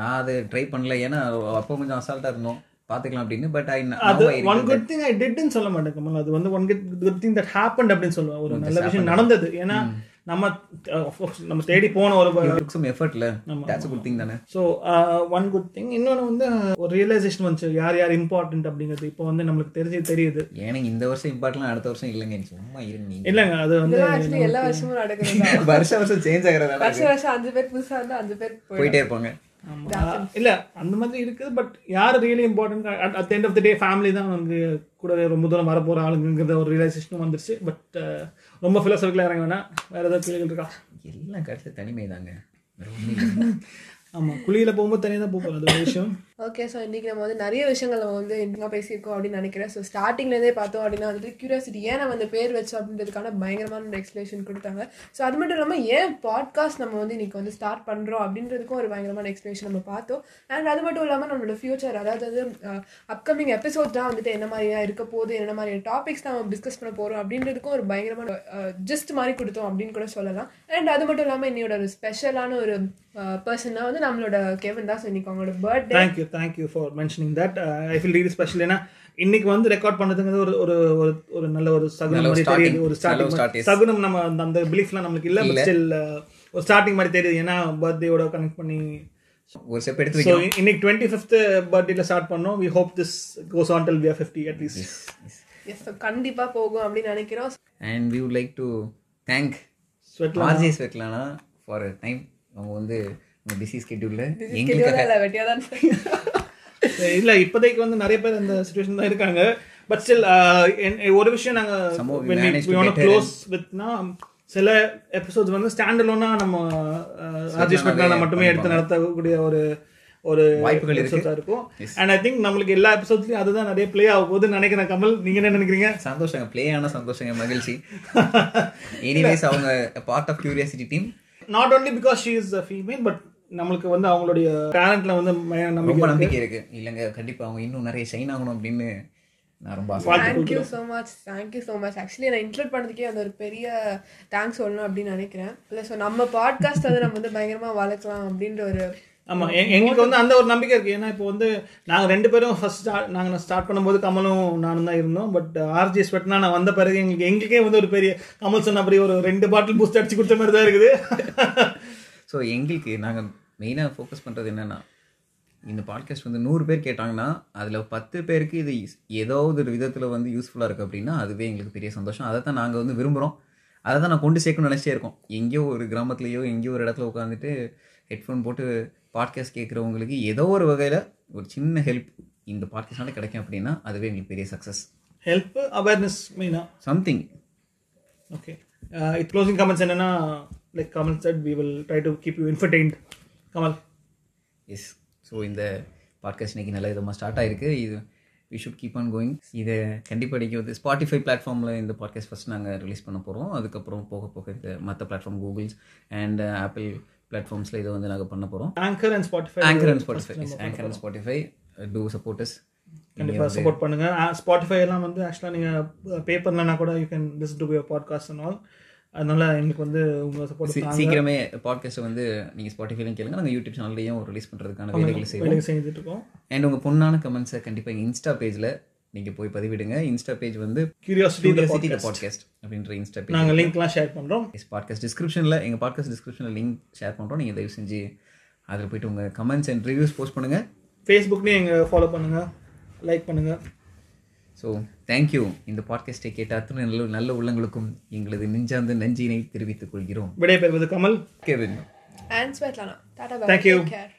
நான் அதை ட்ரை பண்ணல. ஏன்னா அப்போ கொஞ்சம் அசால்ட்டாக இருந்தோம். பார்த்துக்கலாம் அப்படின்னு பட் ஐ அது ஒன் குட் திங் ஐ டிட்னு சொல்ல மாட்டேன் கமல். அது வந்து one good good thing that happen அப்படின்னு சொல்லுவேன். ஒரு நல்ல விஷயம் நடந்தது. ஏன்னா நம்ம நம்ம தேடி போன ஒரு எஃபர்ட்ல தட்ஸ் குட் திங் தானே? ஸோ ஒன் குட் திங் இன்னொன்று வந்து ஒரு ரியலைசேஷன் வந்துச்சு. யார் யார் இம்பார்ட்டன்ட் அப்படிங்கிறது. இப்போ வந்து நம்மளுக்கு தெரிஞ்சு தெரியுது. எனக்கு இந்த வருஷம் இம்பார்ட்லாம் அடுத்த வருஷம் இல்லைங்க. சும்மா இருங்க நீங்க. இல்லைங்க அது வந்து எல்லா வருஷமும் நடக்குது வருஷம் வருஷம் சேஞ்ச் ஆகிறதால வருஷம் வருஷம் அஞ்சு பேர் புதுசா இருந்தா அஞ்சு பேர் போயிட்டே இருப்பாங்க. இல்ல அந்த மாதிரி இருக்குது பட் யார் really important at end of the day family தான் வந்து கூட ரொம்ப தூரம் வர போற ஆளுங்கிற ஒரு ரியலைசேஷனும் வந்துருச்சு. பட் ரொம்ப ஃபிலோசபிக்கலாக இறங்க வேணாம். வேற ஏதாவது கேள்விகள் இருக்கா? எல்லாம் கடைசி தனிமை தாங்க. ஆமா குழியில போகும்போது தனியாக தான் போகும் அது ஒரு விஷயம். ஓகே ஸோ இன்னைக்கு நம்ம வந்து நிறைய விஷயங்கள் நம்ம வந்து என்ன பேசியிருக்கோம் அப்படின்னு நினைக்கிறேன். ஸோ ஸ்டார்டிங்லேருந்தே பார்த்தோம் அப்படின்னா வந்துட்டு க்யூரியாசிட்டி ஏன் நம்ம அந்த பேர் வச்சோம் அப்படின்றதுக்கான பயங்கரமான ஒரு எக்ஸ்பிளேஷன் கொடுத்தாங்க. ஸோ அது மட்டும் இல்லாமல் ஏன் பாட்காஸ்ட் நம்ம வந்து இன்றைக்கி வந்து ஸ்டார்ட் பண்ணுறோம் அப்படின்றதுக்கும் ஒரு பயங்கரமான எக்ஸ்பிளேஷன் நம்ம பார்த்தோம். அண்ட் அது மட்டும் இல்லாமல் நம்மளோட ஃபியூச்சர் அதாவது அப்கமிங் எபிசோட் தான் வந்துட்டு என்ன மாதிரியா இருக்க போகுது என்ன மாதிரியான டாபிக்ஸ் நம்ம டிஸ்கஸ் பண்ண போகிறோம் அப்படின்றதுக்கும் ஒரு பயங்கரமான ஜஸ்ட் மாதிரி கொடுத்தோம் அப்படின்னு கூட சொல்லலாம். அண்ட் அது மட்டும் இல்லாமல் இன்னையோட ஒரு ஸ்பெஷலான ஒரு பர்சனாக வந்து நம்மளோட கெவன் தான். ஸோ இன்னைக்கு அவங்களோட birthday thank you thank you for mentioning that I feel really special ஏன்னா இன்னைக்கு வந்து ரெக்கார்ட் பண்ணதுங்கிறது ஒரு ஒரு ஒரு நல்ல ஒரு சகுனம் மாதிரி தெரியுது. starting. ஒரு ஸ்டார்டிங். சகுனம் நம்ம அந்த- பிலீஃப்லாம் நம்மளுக்கு இல்லை ஸ்டில் ஒரு ஸ்டார்டிங் மாதிரி தெரியுது. ஏன்னா பர்த்டேயோட கனெக்ட் பண்ணி ஒரு ஸ்டெப் எடுத்து ஸோ வைக்கணும். இன்னைக்கு டுவெண்ட்டி ஃபிஃப்த் பர்த்டேல ஸ்டார்ட் பண்ணோம். We hope this goes on till we are fifty at least yes கண்டிப்பா போகும் அப்படின்னு நினைக்கிறோம். And we would like to thank Svetlana RJ Svetlana for time அவங்க வந்து உங்க பிஸி ஸ்கெட்யூலில் இல்ல, வெட்டியா தான் இல்ல இப்போதைக்கு வந்து நிறைய பேர் அந்த சுச்சுவேஷன் தான் இருக்காங்க. பட் ஸ்டில் ஒரு விஷயம் நாங்க Somehow we when we- managed we to want to get her close withனா சில எபிசோட்ஸ் வந்து ஸ்டாண்ட் அலோனா நம்ம ராஜேஷ் பட்னால மட்டுமே எடுத்து நடத்தக்கூடிய ஒரு ஒரு வாய்ப்புகள் இருக்கும். அண்ட் ஐ திங்க் நம்மளுக்கு எல்லா எபிசோட்ஸ்லயும் அதுதான் நிறைய ப்ளே ஆக போகுதுன்னு நினைக்கிறேன். கமல் நீங்க என்ன நினைக்கிறீங்க? சந்தோஷங்க ப்ளே ஆன சந்தோஷங்க மகிழ்ச்சி. எனிவேஸ் அவங்க part of curiosity team not only because she is female but நம்மளுக்கு வந்து அவங்களுடைய டேலண்ட்ல வந்து ரொம்ப நம்பிக்கை இருக்கு. இல்லைங்க கண்டிப்பா அவங்க இன்னும் நிறைய ஷைன் ஆகணும் அப்படின்னு நான் ரொம்ப thank you so much thank you so much actually நான் இன்க்ளூட் பண்ணதுக்கே அந்த ஒரு பெரிய தேங்க்ஸ் சொல்லணும் அப்படின்னு நினைக்கிறேன். இல்லை ஸோ நம்ம பாட்காஸ்ட் வந்து நம்ம வந்து பயங்கரமா வளர்க்கலாம் அப்படின்ற ஒரு ஆமா எ- எங்களுக்கு வந்து அந்த ஒரு நம்பிக்கை இருக்கு. ஏன்னா இப்போ வந்து நாங்க ரெண்டு பேரும் ஃபர்ஸ்ட் நாங்க ஸ்டார்ட் பண்ணும்போது கமலும் நானும் தான் இருந்தோம். பட் ஆர்ஜி ஸ்வெட்னா நான் வந்த பிறகு எங்களுக்கு எங்களுக்கே வந்து ஒரு பெரிய கமல் சொன்ன அப்படி ஒரு ரெண்டு பாட்டில் பூஸ்ட் அடிச்சு கொடுத்த மாதிரி தான் இருக்குது. ஸோ எங்களுக்கு நாங்கள் மெயினாக ஃபோக்கஸ் பண்ணுறது என்னென்னா இந்த பாட்காஸ்ட் வந்து நூறு பேர் கேட்டாங்கன்னா அதில் பத்து பேருக்கு இது ஏதாவது ஒரு விதத்தில் வந்து யூஸ்ஃபுல்லாக இருக்குது அப்படின்னா அதுவே எங்களுக்கு பெரிய சந்தோஷம். அதை தான் நாங்கள் வந்து விரும்புகிறோம் அதை தான் நான் கொண்டு சேர்க்கணும்னு நினச்சே இருக்கோம். எங்கேயோ ஒரு கிராமத்துலேயோ எங்கேயோ ஒரு இடத்துல உட்காந்துட்டு ஹெட்ஃபோன் போட்டு பாட்காஸ்ட் கேட்குறவங்களுக்கு ஏதோ ஒரு வகையில் ஒரு சின்ன ஹெல்ப் இந்த பாட்காஸ்ட்னால கிடைக்கும் அப்படின்னா அதுவே எங்களுக்கு பெரிய சக்ஸஸ் ஹெல்ப் அவேர்னஸ் மெயினா சம்திங் ஓகே இது க்ளோசிங் கமெண்ட்ஸ் என்னன்னா like comment said we will try to keep you infotained Kamal. Yes so இந்த பாட்காஸ்ட் இன்னைக்கு நல்ல விதமாக ஸ்டார்ட் ஆயிருக்கு. இது we should keep on going இதை கண்டிப்பாக இன்றைக்கி வந்து ஸ்பாட்டிஃபை பிளாட்ஃபார்மில் இந்த பாட்காஸ்ட் ஃபஸ்ட் நாங்கள் ரிலீஸ் பண்ண போகிறோம் அதுக்கப்புறம் போக போக இந்த மற்ற பிளாட்ஃபார்ம் கூகுள்ஸ் அண்ட் ஆப்பிள் பிளாட்ஃபார்ம்ஸில் இதை வந்து நாங்கள் பண்ண போகிறோம் anchor and Spotify anchor and Spotify anchor and Spotify do support us கண்டிப்பாக சப்போர்ட் பண்ணுங்க. ஸ்பாட்டிஃபை எல்லாம் வந்து ஆக்சுவலாக நீங்கள் பே பண்ணலன்னா கூட you can listen to your podcast and all அதனால எங்களுக்கு வந்து உங்கள் சப்போர்ட் சீக்கிரமே பாட்காஸ்ட்டை வந்து நீங்கள் ஸ்பாட்டிஃபைலையும் கேளுங்க. நாங்கள் யூடியூப் சேனல்லையும் ரிலீஸ் பண்ணுறதுக்கான வேலைகளை செய்வோம். செஞ்சுட்டு இருக்கோம் அண்ட் உங்கள் பொண்ணான கமெண்ட்ஸை கண்டிப்பாக எங்கள் இன்ஸ்டா பேஜில் நீங்கள் போய் பதிவிடுங்க. இன்ஸ்டா பேஜ் வந்து கியூரியாசிட்டி Curiosity the பாட்காஸ்ட் அப்படின்ற இன்ஸ்டா பேஜ் நாங்கள் லிங்க்லாம் ஷேர் பண்ணுறோம் எஸ் பாட்காஸ்ட் டிஸ்கிரிப்ஷனில் எங்கள் பாட்காஸ்ட் டிஸ்கிரிப்ஷனில் லிங்க் ஷேர் பண்ணுறோம் நீங்கள் தயவு செஞ்சு அதில் போயிட்டு உங்கள் கமெண்ட்ஸ் அண்ட் ரிவ்யூஸ் போஸ்ட் பண்ணுங்கள் ஃபேஸ்புக்லேயும் எங்கள் ஃபாலோ பண்ணுங்கள் லைக் பண்ணுங்கள் ஸோ தேங்க்யூ இந்த பாட்காஸ்ட்டை கேட்ட அத்தனை நல்ல நல்ல உள்ளங்களுக்கும் எங்களது நெஞ்சார்ந்த நன்றியினை தெரிவித்துக் கொள்கிறோம் விடைபெறுவது Kamal Kevin And Svetlana. Tata bye. Thank you. Take care.